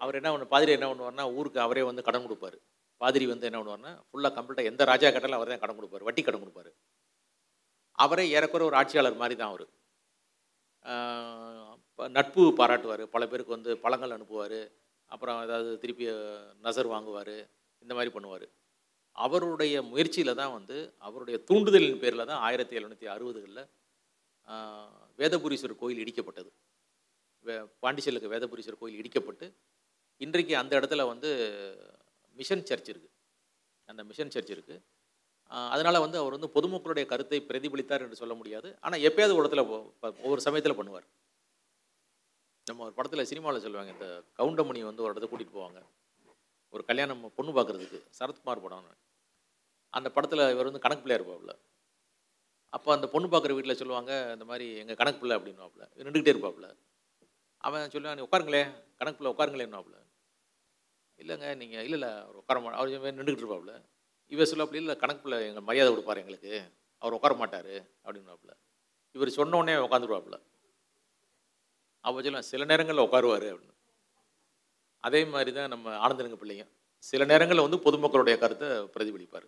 அவர் என்ன பண்ணு பாதிரி என்ன பண்ணுவார்னா ஊருக்கு அவரே வந்து கடன் கொடுப்பாரு. பாதிரி வந்து என்ன பண்ணுவார்னா ஃபுல்லாக கம்ப்ளீட்டாக எந்த ராஜா கட்டாலும் அவர் தான் கடன் கொடுப்பாரு வட்டி கடன் கொடுப்பாரு. அவரே ஏறக்குறை ஒரு ஆட்சியாளர் மாதிரி தான் அவர் நட்பு பாராட்டுவார் பல பேருக்கு வந்து பழங்கள் அனுப்புவார் அப்புறம் ஏதாவது திருப்பி நசர் வாங்குவார் இந்த மாதிரி பண்ணுவார். அவருடைய முயற்சியில் தான் வந்து அவருடைய தூண்டுதலின் பேரில் தான் ஆயிரத்தி எழுநூற்றி அறுபதுகளில் வேதபுரீஸ்வரர் கோயில் இடிக்கப்பட்டது. வே பாண்டிச்சேலுக்கு வேதபுரீஸ்வரர் கோயில் இடிக்கப்பட்டு இன்றைக்கு அந்த இடத்துல வந்து மிஷன் சர்ச் இருக்குது அந்த மிஷன் சர்ச் இருக்குது அதனால் வந்து அவர் வந்து பொதுமக்களுடைய கருத்தை பிரதிபலித்தார் என்று சொல்ல முடியாது. ஆனால் எப்பயாவது ஒரு இடத்துல ஒ- ஒவ்வொரு சமயத்தில் பண்ணுவார். நம்ம ஒரு படத்தில் சினிமாவில் சொல்லுவாங்க இந்த கவுண்டமணி வந்து ஒரு இடத்த கூட்டிகிட்டு போவாங்க. ஒரு கல்யாணம் பொண்ணு பார்க்குறதுக்கு சரத்குமார் படம் அந்த படத்தில் இவர் வந்து கணக்கு பிள்ளையா இருப்பாப்புல அப்போ அந்த பொண்ணு பார்க்குற வீட்டில் சொல்லுவாங்க இந்த மாதிரி எங்கள் கணக்கு பிள்ளை அப்படின்னுவாப்புல நின்றுக்கிட்டே இருப்பாப்புல அவன் சொல்லுவான் நீ உட்காருங்களே கணக்கு பிள்ளை உட்காருங்களேன்னுவாப்புல இல்லைங்க நீங்கள் இல்லை இல்லை அவர் உட்கார மா அவர் நின்றுக்கிட்டு இருப்பாப்புல இவர் சொல்லாப்புல இல்லை கணக்கு பிள்ளை எங்கள் மரியாதை கொடுப்பாரு எங்களுக்கு. அவர் உட்கார மாட்டார் அப்படின்னுவாப்புல இவர் சொன்ன உடனே உட்காந்துருவாப்புல அப்போ சொல்லுவேன் சில நேரங்களில் உட்காருவார் அப்படின்னு. அதே மாதிரி தான் நம்ம ஆனந்தனுங்க பிள்ளைங்க சில நேரங்களில் வந்து பொதுமக்களுடைய கருத்தை பிரதிபலிப்பார்.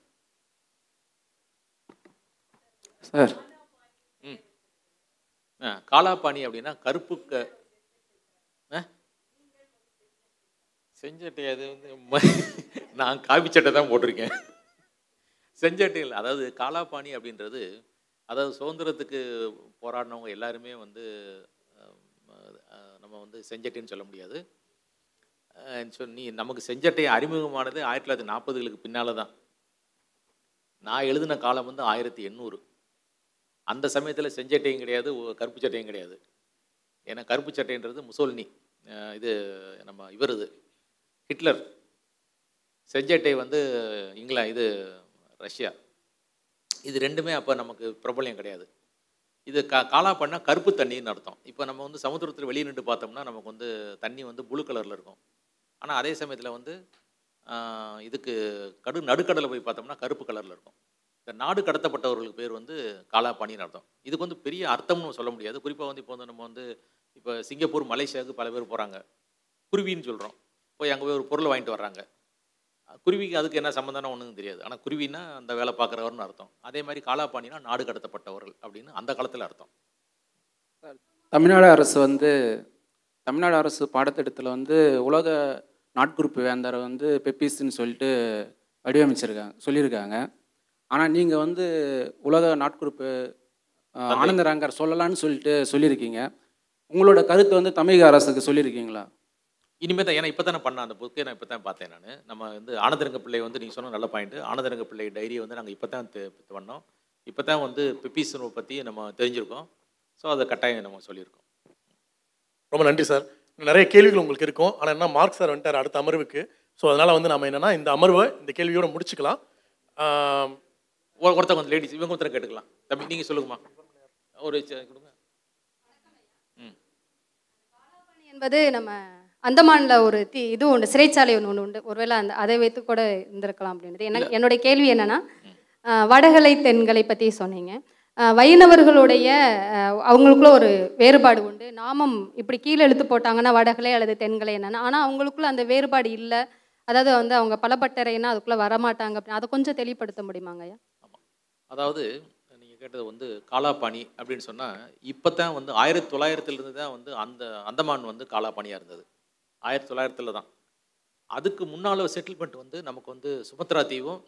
சார். ம். ஆ காலாப்பாணி அப்படின்னா கருப்பு க ஆ? செஞ்சட்டை அது வந்து நான் காபி சட்டை தான் போட்டிருக்கேன். செஞ்சட்டையில் அதாவது காலாபாணி அப்படின்றது அதாவது சுதந்திரத்துக்கு போராடினவங்க எல்லாருமே வந்து நம்ம வந்து செஞ்சட்டைன்னு சொல்ல முடியாது. அஹ், நீ நமக்கு செஞ்சட்டை அறிமுகமானது ஆயிரத்தி தொள்ளாயிரத்தி நாற்பதுகளுக்கு பின்னால் தான். நான் எழுதின காலம் வந்து ஆயிரத்தி எண்ணூறு. அந்த சமயத்தில் செஞ்சட்டையும் கிடையாது கருப்பு சட்டையும் கிடையாது. ஏன்னா கருப்பு சட்டைன்றது முசோல்னி இது நம்ம இவருது. இது ஹிட்லர். செஞ்சட்டை வந்து இங்கிலா இது ரஷ்யா. இது ரெண்டுமே அப்போ நமக்கு பிரபலம் கிடையாது. இது கா காலா பண்ணால் கருப்பு தண்ணின்னு அர்த்தம். இப்போ நம்ம வந்து சமுத்திரத்தில் வெளியே நின்று பார்த்தோம்னா நமக்கு வந்து தண்ணி வந்து ப்ளூ கலரில் இருக்கும். ஆனால் அதே சமயத்தில் வந்து இதுக்கு கடு நடுக்கடலை போய் பார்த்தோம்னா கருப்பு கலரில் இருக்கும். இந்த நாடு கடத்தப்பட்டவர்களுக்கு பேர் வந்து காலா பாணின்னு அர்த்தம். இதுக்கு வந்து பெரிய அர்த்தம்னு சொல்ல முடியாது. குறிப்பாக வந்து இப்போ வந்து நம்ம வந்து இப்போ சிங்கப்பூர் மலேசியாவுக்கு பல பேர் போகிறாங்க குருவின்னு சொல்கிறோம் போய் அங்கே போய் ஒரு பொருளை வாங்கிட்டு வர்றாங்க. குருவிக்கு அதுக்கு என்ன சம்மந்தம்னா ஒன்றும் தெரியாது. ஆனால் குருவின்னா அந்த வேலை பார்க்குறவர்னு அர்த்தம். அதே மாதிரி காலாபாணினா நாடு கடத்தப்பட்டவர்கள் அப்படின்னு அந்த காலத்தில் அர்த்தம். தமிழ்நாடு அரசு வந்து தமிழ்நாடு அரசு பாடத்திட்டத்தில் வந்து உலக நாட்குறிப்பு வேந்தரை வந்து பெப்பிஸ்ன்னு சொல்லிட்டு வடிவமைச்சிருக்காங்க சொல்லியிருக்காங்க. ஆனால் நீங்கள் வந்து உலக நாட்குறிப்பு ஆனந்தராங்கர் சொல்லலாம்னு சொல்லிட்டு சொல்லியிருக்கீங்க. உங்களோட கருத்தை வந்து தமிழக அரசுக்கு சொல்லியிருக்கீங்களா? இனிமேல் தான் ஏன்னா இப்போ தான் பண்ணேன் அந்த புக்கை நான் இப்போ தான் பார்த்தேன் நான். நம்ம வந்து ஆனந்தரங்க பிள்ளை வந்து நீங்கள் சொன்ன நல்ல பாயிண்ட் ஆனந்தரங்க பிள்ளை டைரியை வந்து நாங்கள் இப்போ தான் பண்ணோம். இப்போ தான் வந்து பெப்பீஸனை பற்றி நம்ம தெரிஞ்சிருக்கோம். ஸோ அதை கட்டாயம் நம்ம சொல்லியிருக்கோம். ரொம்ப நன்றி சார். நிறைய கேள்விகள் உங்களுக்கு இருக்கும். ஆனால் என்ன மார்க் சார் வந்துட்டார் அடுத்த அமர்வுக்கு. ஸோ அதனால் வந்து நம்ம என்னன்னா இந்த அமர்வை இந்த கேள்வியோட முடிச்சுக்கலாம். ஒருத்தவங்க வந்து லேடிஸ் இவங்க ஒருத்தரை கேட்டுக்கலாம். தம்பி நீங்கள் சொல்லுங்கம்மா. ஒரு கொடுங்க. என்பது நம்ம அந்தமான்ல ஒரு தி இது உண்டு சிறைச்சாலை ஒன்று ஒன்று உண்டு. ஒருவேளை அந்த அதை வைத்து கூட இருந்திருக்கலாம் அப்படின்றது. என்ன என்னுடைய கேள்வி என்னன்னா வடகலை தென்கலை பற்றி சொன்னீங்க. வைணவர்களுடைய அவங்களுக்குள்ள ஒரு வேறுபாடு உண்டு. நாமம் இப்படி கீழே எழுத்து போட்டாங்கன்னா வடகலை அல்லது தென்கலை என்னன்னா. ஆனால் அவங்களுக்குள்ள அந்த வேறுபாடு இல்லை. அதாவது வந்து அவங்க பலப்பட்டறைன்னா அதுக்குள்ளே வரமாட்டாங்க அப்படின்னு. அதை கொஞ்சம் தெளிவுபடுத்த முடியுமாங்க ஐயா? அதாவது நீங்கள் கேட்டது வந்து காலாபாணி அப்படின்னு சொன்னால் இப்போ தான் வந்து ஆயிரத்தி தொள்ளாயிரத்துலேருந்து தான் வந்து அந்த அந்தமான் வந்து காலாபாணியாக இருந்தது. ஆயிரத்தி தொள்ளாயிரத்தில் தான். அதுக்கு முன்னால் செட்டில்மெண்ட் வந்து நமக்கு வந்து சுமத்ரா தீவும்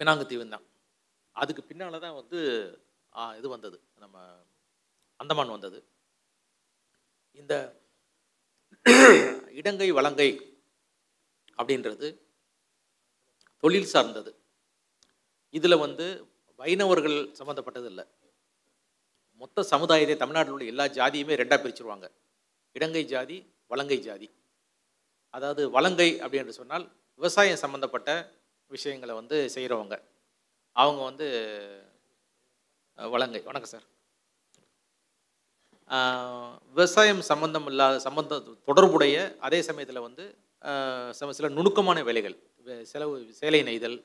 பினாங்கு தீவும் தான். அதுக்கு பின்னால் தான் வந்து இது வந்தது. நம்ம அந்தமான் வந்தது. இந்த இடங்கை வலங்கை அப்படின்றது தொழில் சார்ந்தது. இதில் வந்து வைணவர்கள் சம்மந்தப்பட்டது இல்லை. மொத்த சமுதாயத்தை தமிழ்நாட்டில் உள்ள எல்லா ஜாதியுமே ரெண்டாக பிரிச்சுருவாங்க. இடங்கை ஜாதி வலங்கை ஜாதி. அதாவது வலங்கை அப்படின்னு சொன்னால் விவசாயம் சம்மந்தப்பட்ட விஷயங்களை வந்து செய்கிறவங்க அவங்க வந்து வலங்கை. வணக்கம் சார். விவசாயம் சம்மந்தம் இல்லாத சம்பந்த தொடர்புடைய அதே சமயத்தில் வந்து சில- சில நுணுக்கமான வேலைகள். செலவு சேலை நெய்தல்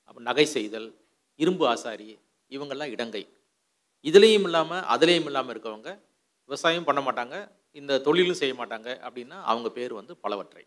அப்புறம் நகை செய்தல் இரும்பு ஆசாரி இவங்கெல்லாம் இடங்கை. இதுலேயும் இல்லாமல் அதுலேயும் இல்லாமல் இருக்கவங்க விவசாயம் பண்ண மாட்டாங்க. இந்த தொழிலும் செய்ய மாட்டாங்க அப்படின்னா அவங்க பேர் வந்து பலவற்றை.